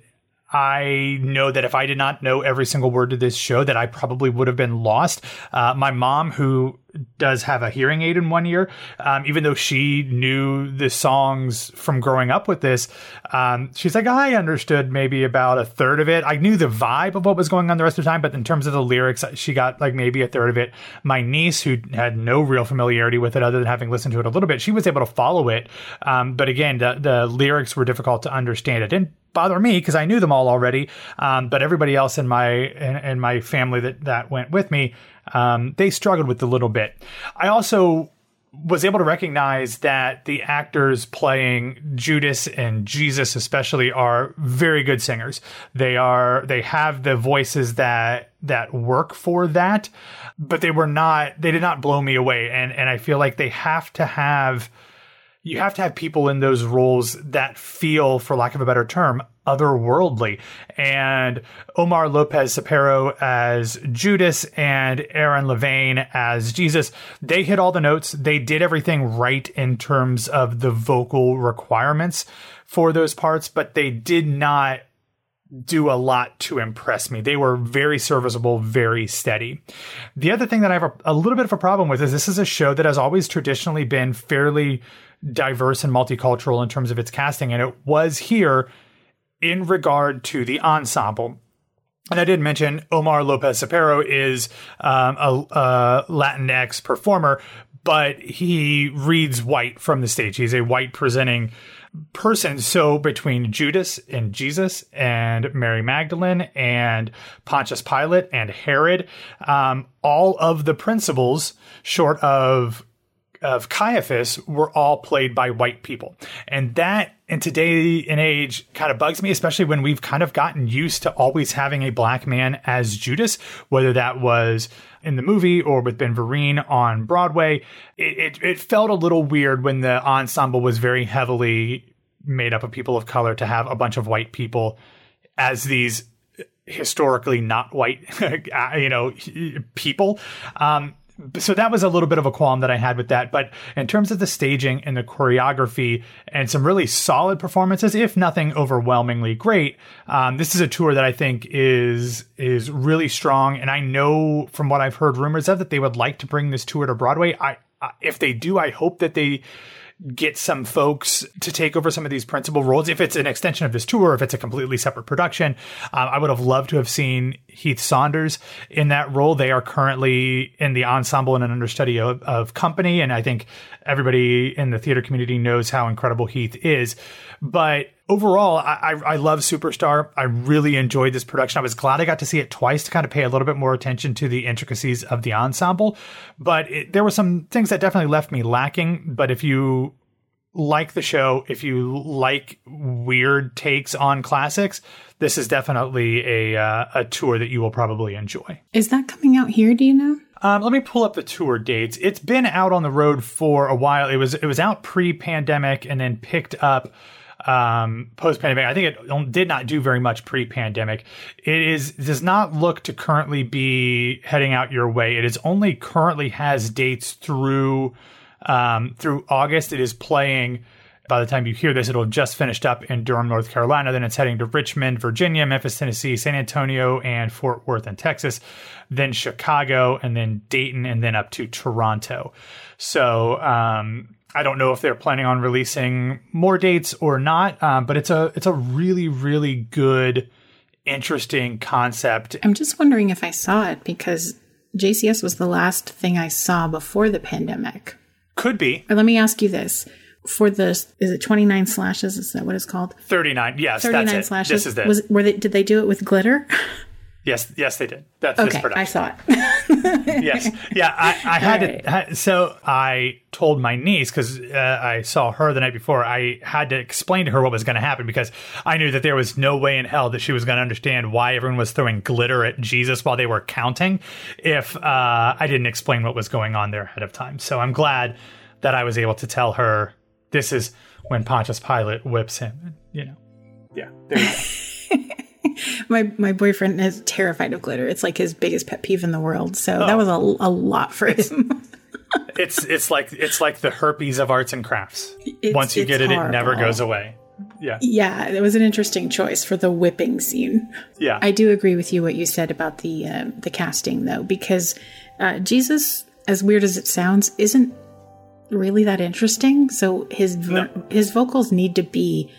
I know that if I did not know every single word to this show, that I probably would have been lost. Uh, my mom, who does have a hearing aid in one ear, um, even though she knew the songs from growing up with this, um, she's like, I understood maybe about a third of it. I knew the vibe of what was going on the rest of the time, but in terms of the lyrics, she got like maybe a third of it. My niece, who had no real familiarity with it other than having listened to it a little bit, she was able to follow it. Um, but again, the, the lyrics were difficult to understand. It didn't bother me because I knew them all already. Um, but everybody else in my in, in, my family that that went with me, um, they struggled with a little bit. I also was able to recognize that the actors playing Judas and Jesus especially are very good singers. They are they have the voices that that work for that, but they were not they did not blow me away and and I feel like they have to have you have to have people in those roles that feel, for lack of a better term, otherworldly. And Omar Lopez Cepero as Judas and Aaron LaVigne as Jesus, they hit all the notes. They did everything right in terms of the vocal requirements for those parts, but they did not do a lot to impress me. They were very serviceable, very steady. The other thing that I have a, a little bit of a problem with is this is a show that has always traditionally been fairly diverse and multicultural in terms of its casting, and it was here in regard to the ensemble. And I did mention Omar Lopez Cepero is um, a, a Latinx performer, but he reads white from the stage. He's a white presenting person. So between Judas and Jesus and Mary Magdalene and Pontius Pilate and Herod, um, all of the principals, short of of Caiaphas were all played by white people. And that in today and age kind of bugs me, especially when we've kind of gotten used to always having a black man as Judas, whether that was in the movie or with Ben Vereen on Broadway. It, it, it felt a little weird when the ensemble was very heavily made up of people of color to have a bunch of white people as these historically not white, you know, people. Um, so that was a little bit of a qualm that I had with that. But in terms of the staging and the choreography and some really solid performances, if nothing overwhelmingly great, um, this is a tour that I think is is really strong. And I know from what I've heard rumors of that they would like to bring this tour to Broadway. I, I if they do, I hope that they get some folks to take over some of these principal roles. If it's an extension of this tour, if it's a completely separate production, um, I would have loved to have seen Heath Saunders in that role. They are currently in the ensemble and an understudy of, of company. And I think everybody in the theater community knows how incredible Heath is. But overall, I, I, love Superstar. I really enjoyed this production. I was glad I got to see it twice to kind of pay a little bit more attention to the intricacies of the ensemble. But it, there were some things that definitely left me lacking. But if you like the show, if you like weird takes on classics, this is definitely a uh, a tour that you will probably enjoy. Is that coming out here? Do you know? Um, let me pull up the tour dates. It's been out on the road for a while. It was it was out pre-pandemic and then picked up um, post-pandemic. I think it did not do very much pre-pandemic. It is does not look to currently be heading out your way. It is only currently has dates through um, through August. It is playing. By the time you hear this, it'll just finished up in Durham, North Carolina. Then it's heading to Richmond, Virginia, Memphis, Tennessee, San Antonio, and Fort Worth in Texas. Then Chicago, and then Dayton, and then up to Toronto. So um, I don't know if they're planning on releasing more dates or not, um, but it's a it's a really really good, interesting concept. I'm just wondering if I saw it because JCS was the last thing I saw before the pandemic. Could be. Or let me ask you this. For the is it 29 slashes? Is that what it's called? 39. Yes, 39 slashes. This is it. Was were they did they do it with glitter? Yes, yes, they did. That's okay. I saw it. yes, yeah. I, I had right. to. So I told my niece because uh, I saw her the night before. I had to explain to her what was going to happen because I knew that there was no way in hell that she was going to understand why everyone was throwing glitter at Jesus while they were counting if uh, I didn't explain what was going on there ahead of time. So I'm glad that I was able to tell her this is when Pontius Pilate whips him. You know, yeah. There you go. my my boyfriend is terrified of glitter. It's like his biggest pet peeve in the world. So oh. that was a, a lot for him. it's it's like it's like the herpes of arts and crafts. It's, Once you get it, horrible. it never goes away. Yeah. Yeah, it was an interesting choice for the whipping scene. Yeah. I do agree with you what you said about the uh, the casting though because uh, Jesus as weird as it sounds isn't really that interesting. So his vo- no. his vocals need to be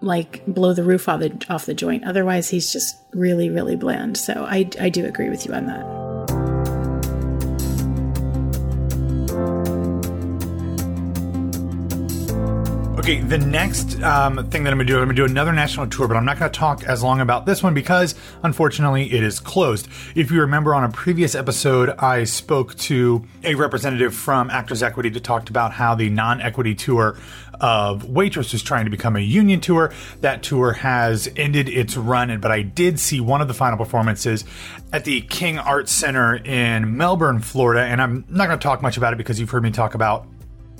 like blow the roof off the off the joint. Otherwise, he's just really really bland. So I I do agree with you on that. Okay, the next um, thing that I'm to do, I'm to do another national tour, but I'm not to talk as long about this one because unfortunately it is closed. If you remember on a previous episode, I spoke to a representative from Actors Equity to talk about how the non equity tour of Waitress was trying to become a union tour. That tour has ended its run, but I did see one of the final performances at the King Arts Center in Melbourne, Florida, and I'm not going to talk much about it because you've heard me talk about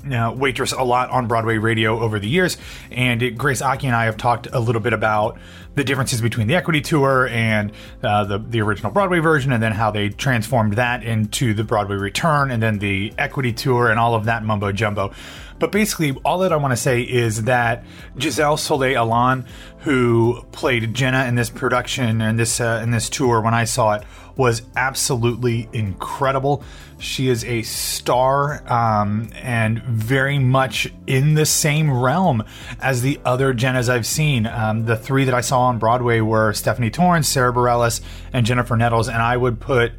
waitress a lot on Broadway radio over the years, and it, Grace Aki and I have talked a little bit about the differences between the Equity Tour and uh, the the original Broadway version, and then how they transformed that into the Broadway Return, and then the Equity Tour, and all of that mumbo jumbo. But basically, all that I want to say is that Giselle Soleil Allan, who played Jenna in this production and this uh, in this tour, when I saw it, was absolutely incredible. She is a star um, and very much in the same realm as the other Jennas I've seen. Um, the three that I saw on Broadway were Stephanie Torns, Sara Bareilles, and Jennifer Nettles, and I would put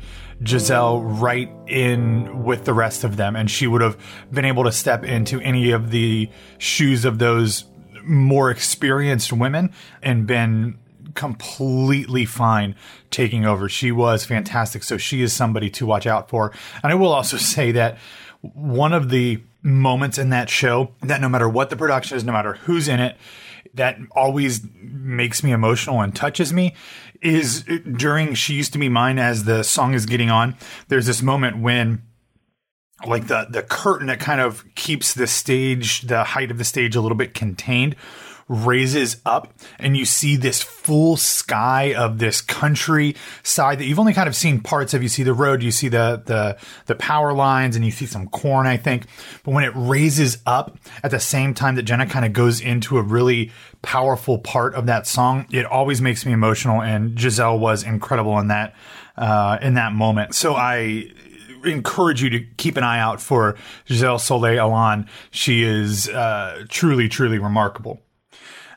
Giselle right in with the rest of them, and she would have been able to step into any of the shoes of those more experienced women and been completely fine taking over. She was fantastic. So she is somebody to watch out for. And I will also say that one of the moments in that show that no matter what the production is, no matter who's in it, that always makes me emotional and touches me is during She Used to Be Mine as the song is getting on. There's this moment when like the the curtain that kind of keeps the stage the height of the stage a little bit contained raises up and you see this full sky of this countryside that you've only kind of seen parts of. You see the road, you see the, the, the power lines and you see some corn, I think. But when it raises up at the same time that Jenna kind of goes into a really powerful part of that song, it always makes me emotional. And Giselle was incredible in that, uh, in that moment. So I, encourage you to keep an eye out for Giselle Soleil Allan. She is uh, truly, truly remarkable.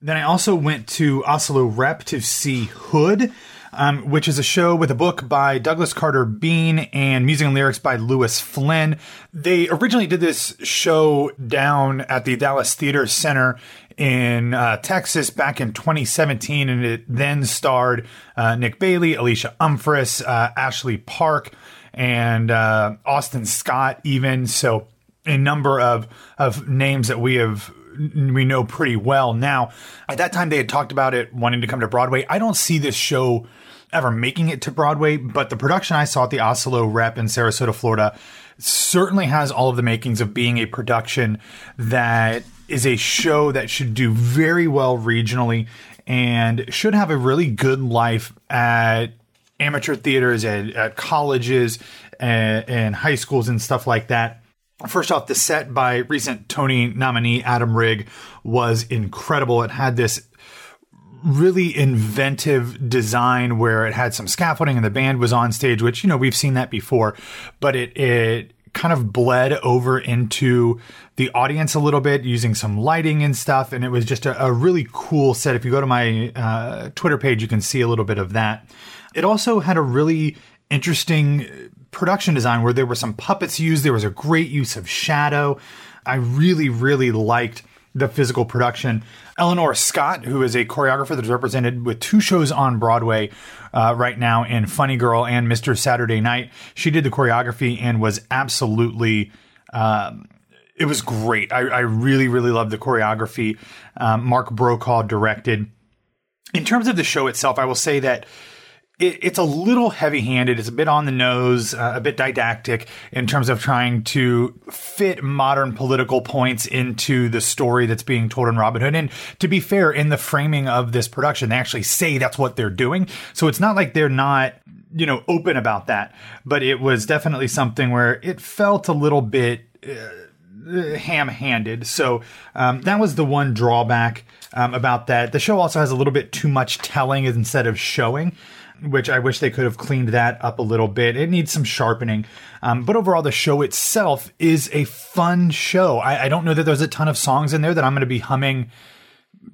Then I also went to Asolo Rep to see Hood, um, which is a show with a book by Douglas Carter Beane and music and lyrics by Lewis Flinn. They originally did this show down at the Dallas Theater Center in uh, Texas back in 2017, and it then starred uh, Nick Bailey, Alysha Umphress, uh, Ashley Park, and uh, Austin Scott, even. So, a number of, of names that we have we know pretty well now. At that time, they had talked about it wanting to come to Broadway. I don't see this show ever making it to Broadway, but the production I saw at the Asolo Rep in Sarasota, Florida, certainly has all of the makings of being a production that is a show that should do very well regionally and should have a really good life at amateur theaters, at, at colleges, and, and high schools, and stuff like that. First off, the set by recent Tony nominee Adam Rigg was incredible. It had this really inventive design where it had some scaffolding and the band was on stage, which, you know, we've seen that before, but it, it kind of bled over into the audience a little bit using some lighting and stuff. And it was just a, a really cool set. If you go to my uh, Twitter page, you can see a little bit of that. It also had a really interesting production design where there were some puppets used. There was a great use of shadow. I really, really liked the physical production. Ellenore Scott, who is a choreographer that's represented with two shows on Broadway uh, right now in Funny Girl and Mr. Saturday Night, she did the choreography and was absolutely. Um, it was great. I, I, really, really loved the choreography. Um, Mark Brokaw directed. In terms of the show itself, I will say that it, it's a little heavy handed. It's a bit on the nose, uh, a bit didactic in terms of trying to fit modern political points into the story that's being told in Robin Hood. And to be fair, in the framing of this production, they actually say that's what they're doing. So it's not like they're not you know open about that but it was definitely something where it felt a little bit uh, ham-handed so um, that was the one drawback um, about that the show also has a little bit too much telling instead of showing which I wish they could have cleaned that up a little bit. It needs some sharpening. Um, but overall, the show itself is a fun show. I, I don't know that there's a ton of songs in there that I'm going to be humming.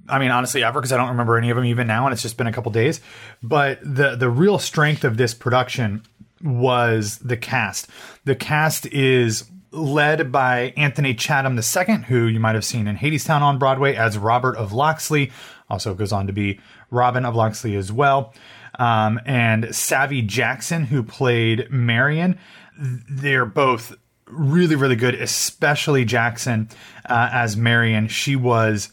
I mean, honestly, ever because I don't remember any of them even now, and it's just been a couple days. But the the real strength of this production was the cast. The cast is led by Anthony Chatmon II, who you might have seen in Hadestown on Broadway as Robert of Locksley. Also goes on to be Robin of Locksley as well um, and Savvy Jackson, who played Marion. They're both really, really good, especially Jackson uh, as Marion. She was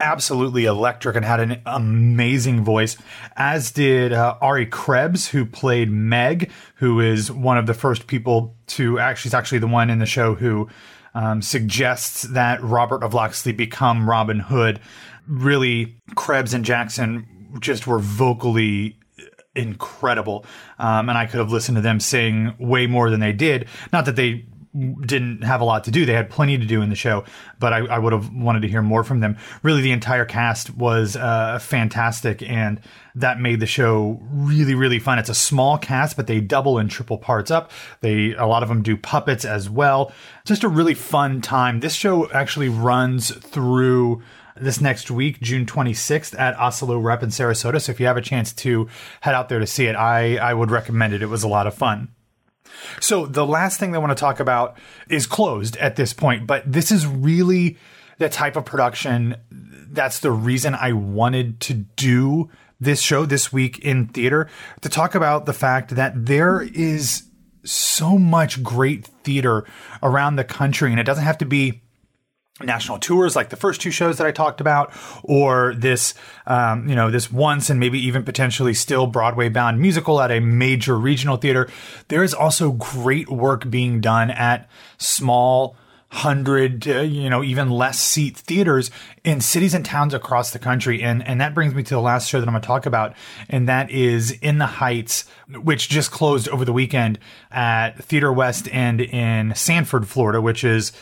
absolutely electric and had an amazing voice, as did uh, Ari Krebs, who played Meg, who is one of the first people to actually, she's actually the one in the show who um, suggests that Robert of Locksley become Robin Hood. Really, Krebs and Jackson just were vocally incredible. Um, and I could have listened to them sing way more than they did. Not that they didn't have a lot to do. They had plenty to do in the show, but I, I would have wanted to hear more from them. Really, the entire cast was uh, fantastic, and that made the show really, really fun. It's a small cast, but they double and triple parts up. They a lot of them do puppets as well. Just a really fun time. This show actually runs through this next week, June 26th at Asolo Rep in Sarasota. So if you have a chance to head out there to see it, I, I would recommend it. It was a lot of fun. So the last thing I want to talk about is closed at this point, but this is really the type of production that's the reason I wanted to do this show this week in theater to talk about the fact that there is so much great theater around the country and it doesn't have to be national tours like the first two shows that I talked about, or this, um, you know, this once and maybe even potentially still Broadway bound musical at a major regional theater. There is also great work being done at small hundred, uh, you know, even less seat theaters in cities and towns across the country. And and that brings me to the last show that I'm going to talk about, and that is In the Heights, which just closed over the weekend at Theater West End in Sanford, Florida, which is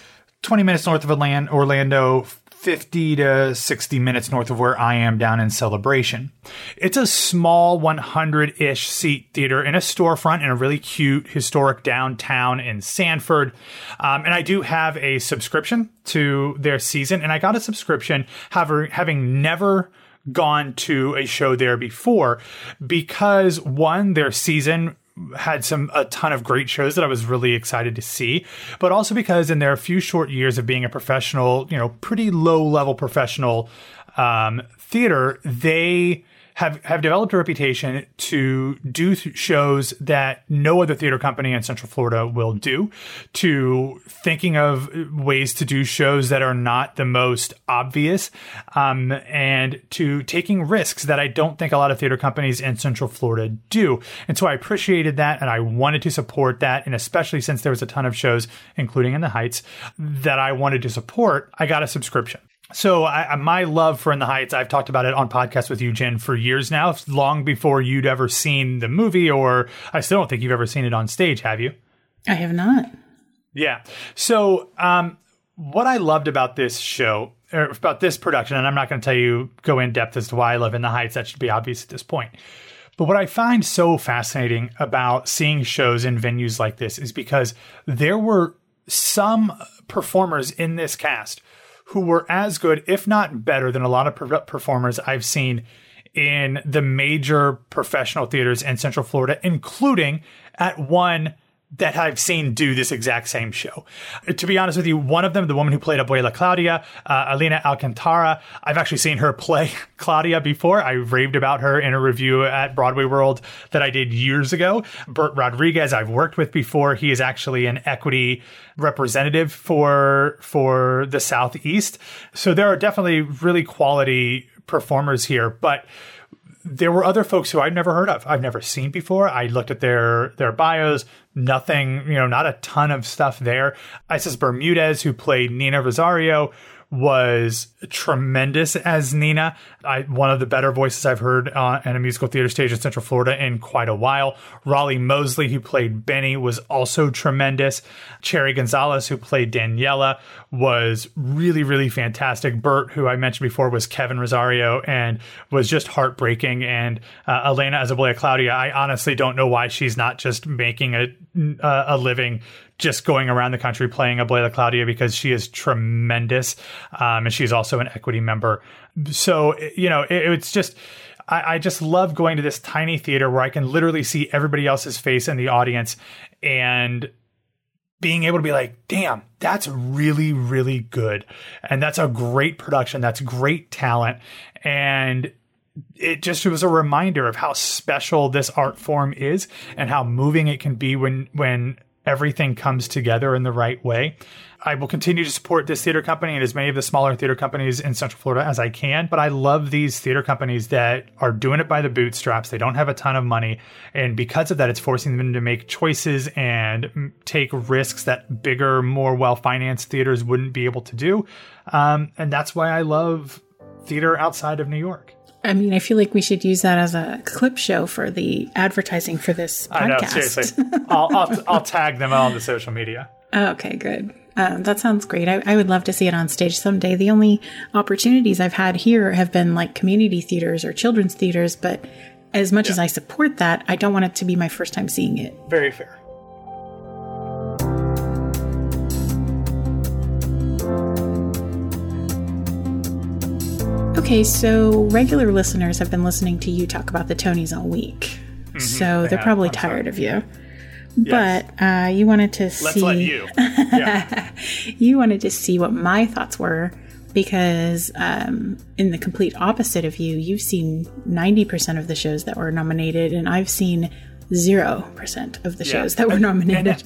20 minutes north of Orlando, 50 to 60 minutes north of where I am down in Celebration. It's a small 100 ish seat theater in a storefront in a really cute historic downtown in Sanford. Um, and I do have a subscription to their season, and I got a subscription however, having never gone to a show there before because one, their season had some a ton of great shows that I was really excited to see, but also because in their few short years of being a professional, you know, pretty low level professional um, theater, they have have developed a reputation to do th- shows that no other theater company in Central Florida will do. To thinking of ways to do shows that are not the most obvious, um, and to taking risks that I don't think a lot of theater companies in Central Florida do. And so I appreciated that, and I wanted to support that, and especially since there was a ton of shows, including in the Heights, that I wanted to support, I got a subscription. So I, my love for In the Heights, I've talked about it on podcast with you, Jen, for years now, long before you'd ever seen the movie, or I still don't think you've ever seen it on stage, have you? I have not. Yeah. So um, what I loved about this show, or about this production, and I'm not going to tell you go in depth as to why I love In the Heights. That should be obvious at this point. But what I find so fascinating about seeing shows in venues like this is because there were some performers in this cast who were as good, if not better, than a lot of performers I've seen in the major professional theaters in Central Florida, including at one that I've seen do this exact same show. To be honest with you, one of them, the woman who played Abuela Claudia, uh, Alina Alcantara, I've actually seen her play Claudia before. I raved about her in a review at Broadway World that I did years ago. Bert Rodriguez, I've worked with before. He is actually an equity representative for for the Southeast. So there are definitely really quality performers here, but there were other folks who I'd never heard of. I've never seen before. I looked at their their bios, nothing, you know, not a ton of stuff there. Isis Bermudez, who played Nina Rosario, was tremendous as Nina. I, one of the better voices I've heard uh, a musical theater stage in Central Florida in quite a while. Raleigh Mosley, who played Benny, was also tremendous. Cherry Gonzalez, who played Daniela, was really, really fantastic. Bert, who I mentioned before, was Kevin Rosario and was just heartbreaking. And uh, Elena Azaboya Claudia, I honestly don't know why she's not just making a, a living just going around the country playing Abuela Claudia because she is tremendous. Um, and she's also an equity member. So, you know, it, it's just, I, I just love going to this tiny theater where I can literally see everybody else's face in the audience and being able to be like, damn, that's really, really good. And that's a great production. That's great talent. And it just was a reminder of how special this art form is and how moving it can be when, when everything comes together in the right way. I will continue to support this theater company and as many of the smaller theater companies in Central Florida as I can. But I love these theater companies that are doing it by the bootstraps. They don't have a ton of money. And because of that, it's forcing them to make choices and take risks that bigger, more well financed theaters wouldn't be able to do. Um, and that's why I love theater outside of New York. I mean, I feel like we should use that as a clip show for the advertising for this podcast. I know, seriously. I'll, I'll, I'll, tag them on the social media. Okay, good. Um, that sounds great. I, I, would love to see it on stage someday. The only opportunities I've had here have been like community theaters or children's theaters, but as much yeah. as I support that, I don't want it to be my first time seeing it. Very fair. Okay, so regular listeners have been listening to you talk about the Tonys all week. Mm-hmm, so they they're probably I'm tired sorry. of you. Yes. But uh, you wanted to Let's see. Let you. Yeah. you wanted to see what my thoughts were because, um, in the complete opposite of you, you've seen 90% of the shows that were nominated, and I've seen 0% of the yeah. shows that were nominated. And that,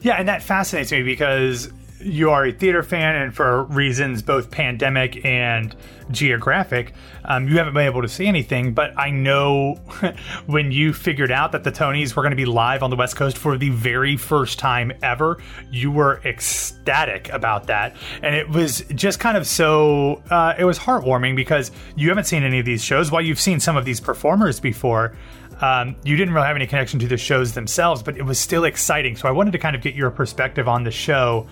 yeah, and that fascinates me because you are a theater fan, and for reasons both pandemic and geographic, um, you haven't been able to see anything. But I know when you figured out that the Tonys were going to be live on the West Coast for the very first time ever, you were ecstatic about that. And it was just kind of so, uh, it was heartwarming because you haven't seen any of these shows while you've seen some of these performers before. Um, you didn't really have any connection to the shows themselves, but it was still exciting. So I wanted to kind of get your perspective on the show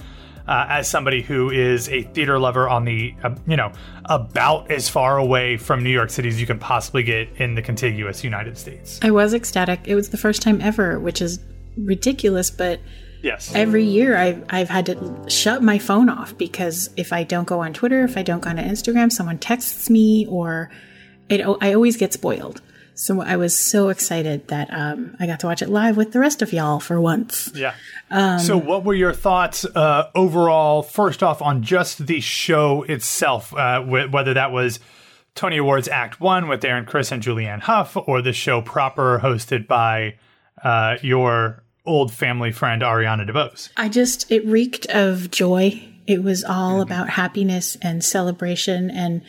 uh, as somebody who is a theater lover on the, uh, you know, about as far away from New York City as you can possibly get in the contiguous United States. I was ecstatic. It was the first time ever, which is ridiculous, but Yes. every year I've, I've had to shut my phone off because if I don't go on Twitter, if I don't go on Instagram, someone texts me or it, I always get spoiled. So I was so excited that um, I got to watch it live with the rest of y'all for once. Yeah. so, what were your thoughts uh, overall? First off, on just the show itself, uh, wh- whether that was Tony Awards Act One with Darren Criss and Julianne Hough, or the show proper hosted by uh, your old family friend Ariana DeBose. I just, it reeked of joy. It was all about happiness and celebration. And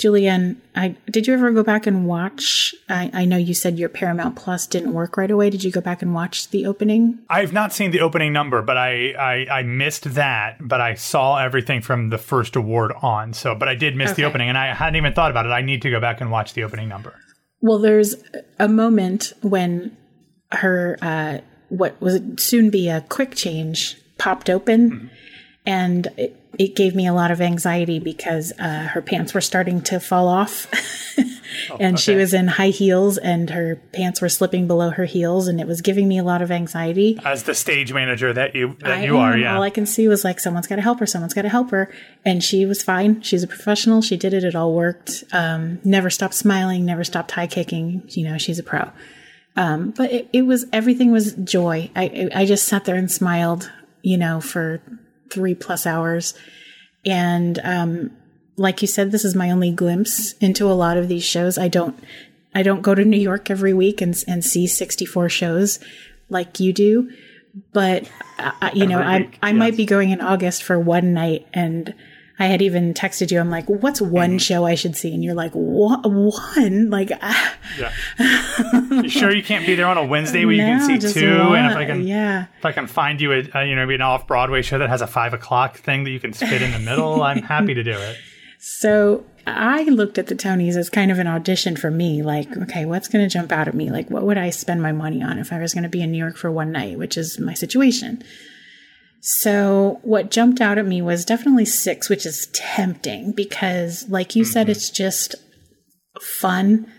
Julianne, I did you ever go back and watch? I, I know you said your Paramount Plus didn't work right away. Did you go back and watch the opening? I've not seen the opening number, but I, I I missed that. But I saw everything from the first award on. So, but I did miss the opening, and I hadn't even thought about it. I need to go back and watch the opening number. Well, there's a moment when her uh, what was it soon be a quick change popped open, and it, it gave me a lot of anxiety because uh, her pants were starting to fall off, and she was in high heels, and her pants were slipping below her heels, and it was giving me a lot of anxiety. As the stage manager that you that I you are, yeah. All I can see was like, someone's got to help her. Someone's got to help her. And she was fine. She's a professional. She did it. It all worked. Um, never stopped smiling. Never stopped high kicking. You know, she's a pro. Um, but it, it was everything was joy. I I just sat there and smiled. You know, for three plus hours. And um, like you said, this is my only glimpse into a lot of these shows. I don't I don't go to New York every week and and see 64 shows like you do. But uh, you know, Every I week, I might yes. be going in August for one night and I had even texted you. I'm like, "What's one show I should see?" And you're like, "What one?" Like, ah, Yeah. you sure you can't be there on a Wednesday where you can see two? And if I can, yeah, if I can find you a, a you know maybe an off Broadway show that has a five o'clock thing that you can fit in the middle, I'm happy to do it. So I looked at the Tonys as kind of an audition for me. Like, okay, what's going to jump out at me? Like, what would I spend my money on if I was going to be in New York for one night, which is my situation? So what jumped out at me was definitely six, which is tempting because, like you said, mm-hmm. it's just fun.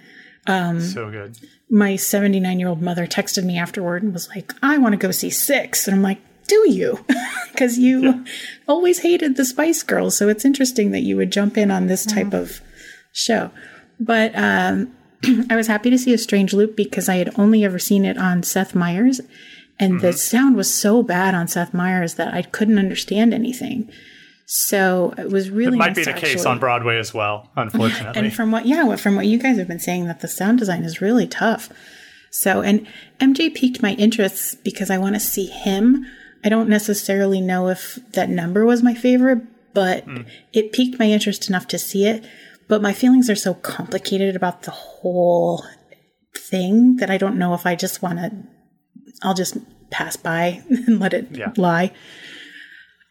Um, so good. My 79 year old mother texted me afterward and was like, I want to go see six. And I'm like, do you? Because you always hated the Spice Girls. So it's interesting that you would jump in on this type mm-hmm. of show. But um, I was happy to see a Strange Loop because I had only ever seen it on Seth Meyers. And the mm-hmm. sound was so bad on Seth Meyers that I couldn't understand anything. So it was really It might nice be the case actually- on Broadway as well, unfortunately. and from what, yeah, from what you guys have been saying, that the sound design is really tough. So, and MJ piqued my interests because I want to see him. I don't necessarily know if that number was my favorite, but hmm. it piqued my interest enough to see it. But my feelings are so complicated about the whole thing that I don't know if I just want to. I'll just pass by and let it Yeah. lie.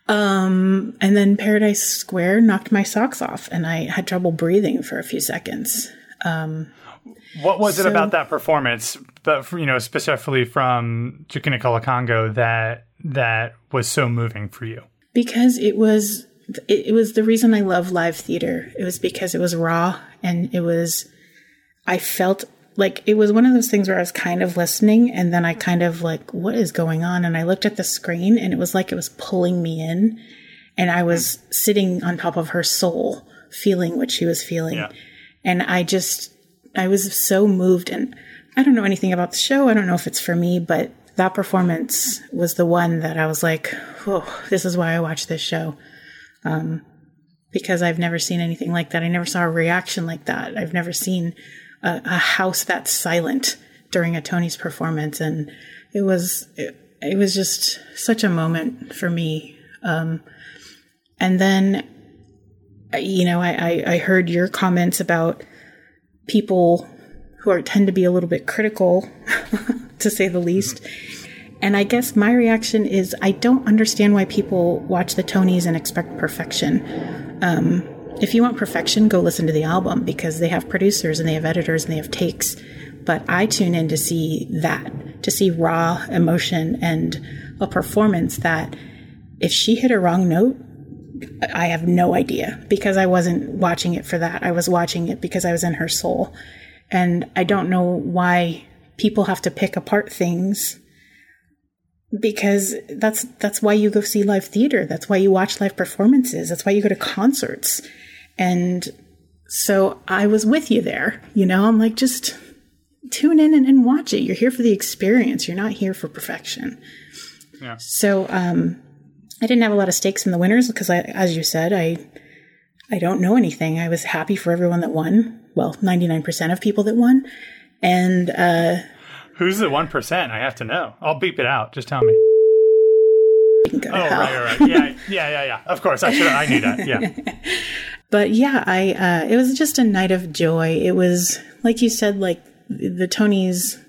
Um, and then Paradise Square knocked my socks off, and I had trouble breathing for a few seconds. what was it about that performance, but you know, specifically from Joaquina Kalukango that that was so moving for you? because it was it, it was the reason I love live theater. It was because it was raw and it was I felt like it was one of those things where I was kind of listening and then I kind of like what is going on and I looked at the screen and it was like it was pulling me in and I was sitting on top of her soul feeling what she was feeling. Yeah. And I just I was so moved and I don't know anything about the show. I don't know if it's for me, but that performance was the one that I was like, oh, this is why I watch this show. Um, because I've never seen anything like that. I never saw a reaction like that. I've never seen a, a house that's silent during a Tony's performance. And it was, it, it was just such a moment for me. Um, and then, you know, I, I, I heard your comments about people who are tend to be a little bit critical, to say the least. And I guess my reaction is I don't understand why people watch the Tonys and expect perfection. Um, if you want perfection, go listen to the album because they have producers and they have editors and they have takes. But I tune in to see that, to see raw emotion and a performance that if she hit a wrong note, I have no idea because I wasn't watching it for that. I was watching it because I was in her soul. And I don't know why people have to pick apart things because that's that's why you go see live theater. That's why you watch live performances. That's why you go to concerts. And so I was with you there. You know, I'm like, just tune in and, and watch it. You're here for the experience. You're not here for perfection. Yeah. So um, I didn't have a lot of stakes in the winners because, I, as you said, I I don't know anything. I was happy for everyone that won. Well, 99% of people that won. And uh, who's the 1%? I have to know. I'll beep it out. Just tell me. oh, right, right, right. Yeah, yeah, yeah, yeah. Of course, I should. I knew that. Yeah. but yeah, I. Uh, it was just a night of joy. It was like you said, like the Tonys.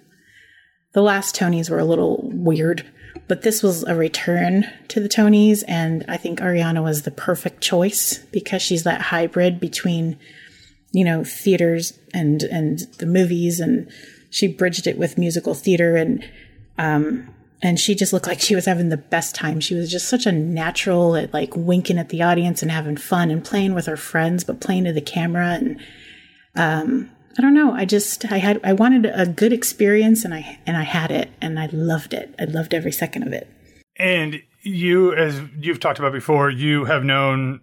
The last Tonys were a little weird but this was a return to the Tonys, and I think Ariana was the perfect choice because she's that hybrid between, you know, theaters and and the movies, and she bridged it with musical theater, and um, and she just looked like she was having the best time. She was just such a natural at like winking at the audience and having fun and playing with her friends, but playing to the camera and um, I don't know. I just I had I wanted a good experience and I and I had it and I loved it. I loved every second of it. And you as you've talked about before, you have known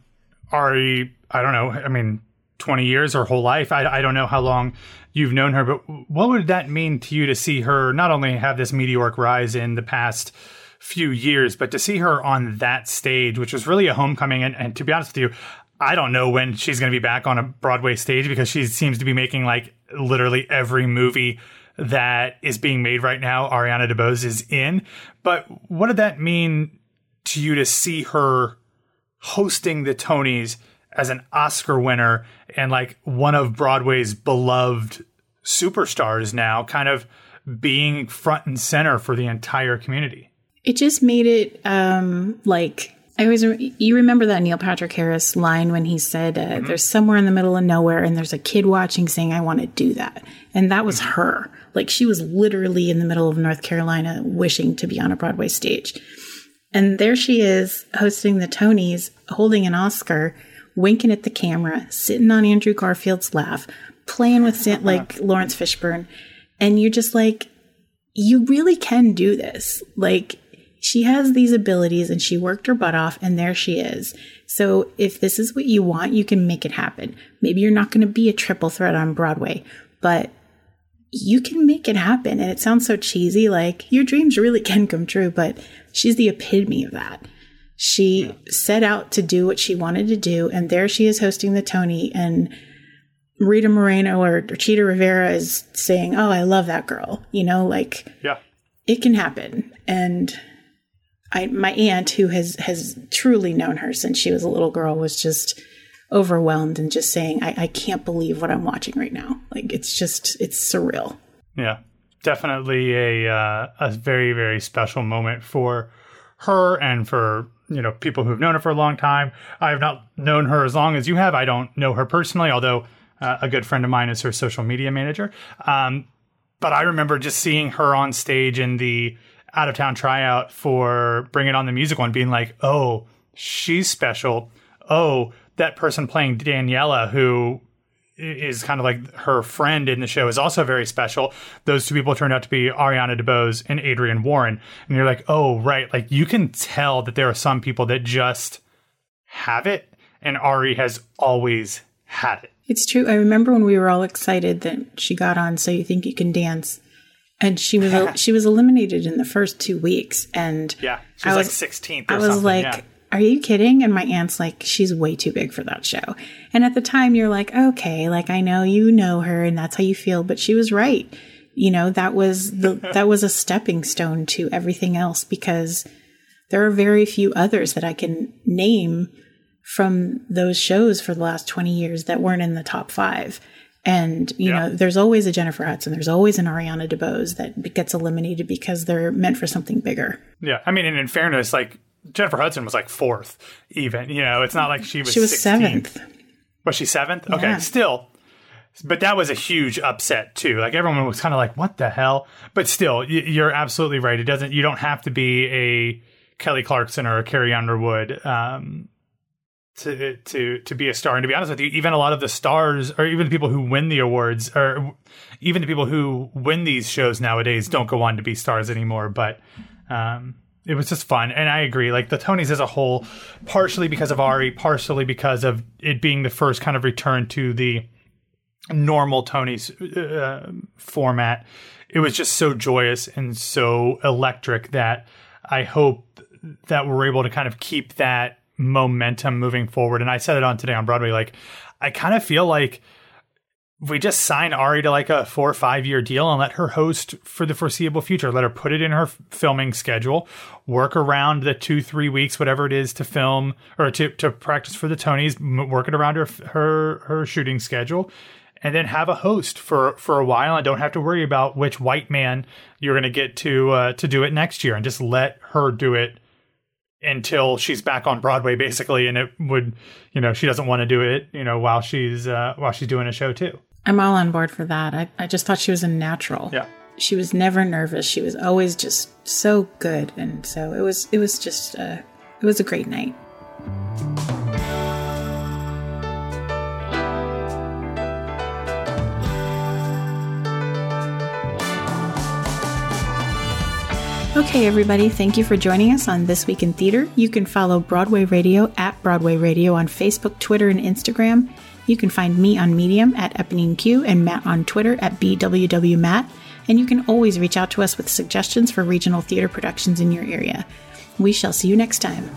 Ari, I don't know, I mean 20 years or whole life. I, I don't know how long you've known her, but what would that mean to you to see her not only have this meteoric rise in the past few years, but to see her on that stage, which was really a homecoming. And, and to be honest with you, I don't know when she's going to be back on a Broadway stage because she seems to be making like literally every movie that is being made right now. Ariana DeBose is in. But what did that mean to you to see her hosting the Tonys as an Oscar winner and like one of Broadway's beloved superstars now, kind of being front and center for the entire community? It just made it um, like I always you remember that Neil Patrick Harris line when he said, uh, mm-hmm. "There's somewhere in the middle of nowhere, and there's a kid watching saying I want to do that," and that was mm-hmm. her. Like she was literally in the middle of North Carolina, wishing to be on a Broadway stage, and there she is hosting the Tonys, holding an Oscar, winking at the camera, sitting on Andrew Garfield's lap, playing with uh-huh. like Laurence Fishburne, and you're just like, you really can do this, like she has these abilities and she worked her butt off and there she is. So if this is what you want, you can make it happen. Maybe you're not going to be a triple threat on Broadway, but you can make it happen. And it sounds so cheesy, like your dreams really can come true, but she's the epitome of that. She yeah. set out to do what she wanted to do, and there she is hosting the Tony, and Rita Moreno or, or Chita Rivera is saying, Oh, I love that girl. You know, like, yeah, it can happen. And I, my aunt, who has has truly known her since she was a little girl, was just overwhelmed and just saying, I, I can't believe what I'm watching right now. Like it's just it's surreal. Yeah, definitely a uh, a very very special moment for her and for you know people who've known her for a long time. I have not known her as long as you have. I don't know her personally, although uh, a good friend of mine is her social media manager. Um, but I remember just seeing her on stage in the out of town tryout for Bring It On the musical and being like, oh, she's special. Oh, that person playing Daniela, who is kind of like her friend in the show, is also very special. Those two people turned out to be Ariana DeBose and Adrienne Warren. And you're like, oh, right. Like you can tell that there are some people that just have it. And Ari has always had it. It's true. I remember when we were all excited that she got on So You Think You Can Dance and she was she was eliminated in the first two weeks. And yeah, she was, was like sixteenth. I was like, yeah. "Are you kidding?" And my aunt's like, "She's way too big for that show." And at the time, you're like, "Okay, like I know you know her, and that's how you feel." But she was right. You know that was the that was a stepping stone to everything else because there are very few others that I can name from those shows for the last 20 years that weren't in the top five. And, you Yeah. know, there's always a Jennifer Hudson, there's always an Ariana DeBose that gets eliminated because they're meant for something bigger. Yeah, I mean, and in fairness, like Jennifer Hudson was like fourth, even. You know, it's not like she was. She was 16th. seventh. Was she seventh? Okay, still. But that was a huge upset too. Like everyone was kind of like, "What the hell?" But still, you're absolutely right. It doesn't. You don't have to be a Kelly Clarkson or a Carrie Underwood um, to to to be a star. And to be honest with you, even a lot of the stars, or even the people who win the awards, or even the people who win these shows nowadays, don't go on to be stars anymore. But um, it was just fun, and I agree. Like the Tonys as a whole, partially because of Ari, partially because of it being the first kind of return to the normal Tony's uh, format. It was just so joyous and so electric that I hope that we're able to kind of keep that momentum moving forward. And I said it on today on Broadway. Like, I kind of feel like we just sign Ari to like a four or five year deal and let her host for the foreseeable future. Let her put it in her filming schedule, work around the two, three weeks, whatever it is to film or to, to practice for the Tonys, work it around her, her, her shooting schedule and then have a host for, for a while and don't have to worry about which white man you're going to get to, uh, to do it next year and just let her do it until she's back on Broadway basically. And it would, you know, she doesn't want to do it, you know, while she's, uh, while she's doing a show too. I'm all on board for that. I, I just thought she was a natural. Yeah. She was never nervous. She was always just so good. And so it was, it was just, uh, it was a great night. Okay, everybody, thank you for joining us on This Week in Theater. You can follow Broadway Radio at Broadway Radio on Facebook, Twitter, and Instagram. You can find me on Medium at Eponine Q and Matt on Twitter at BWWMatt. And you can always reach out to us with suggestions for regional theater productions in your area. We shall see you next time.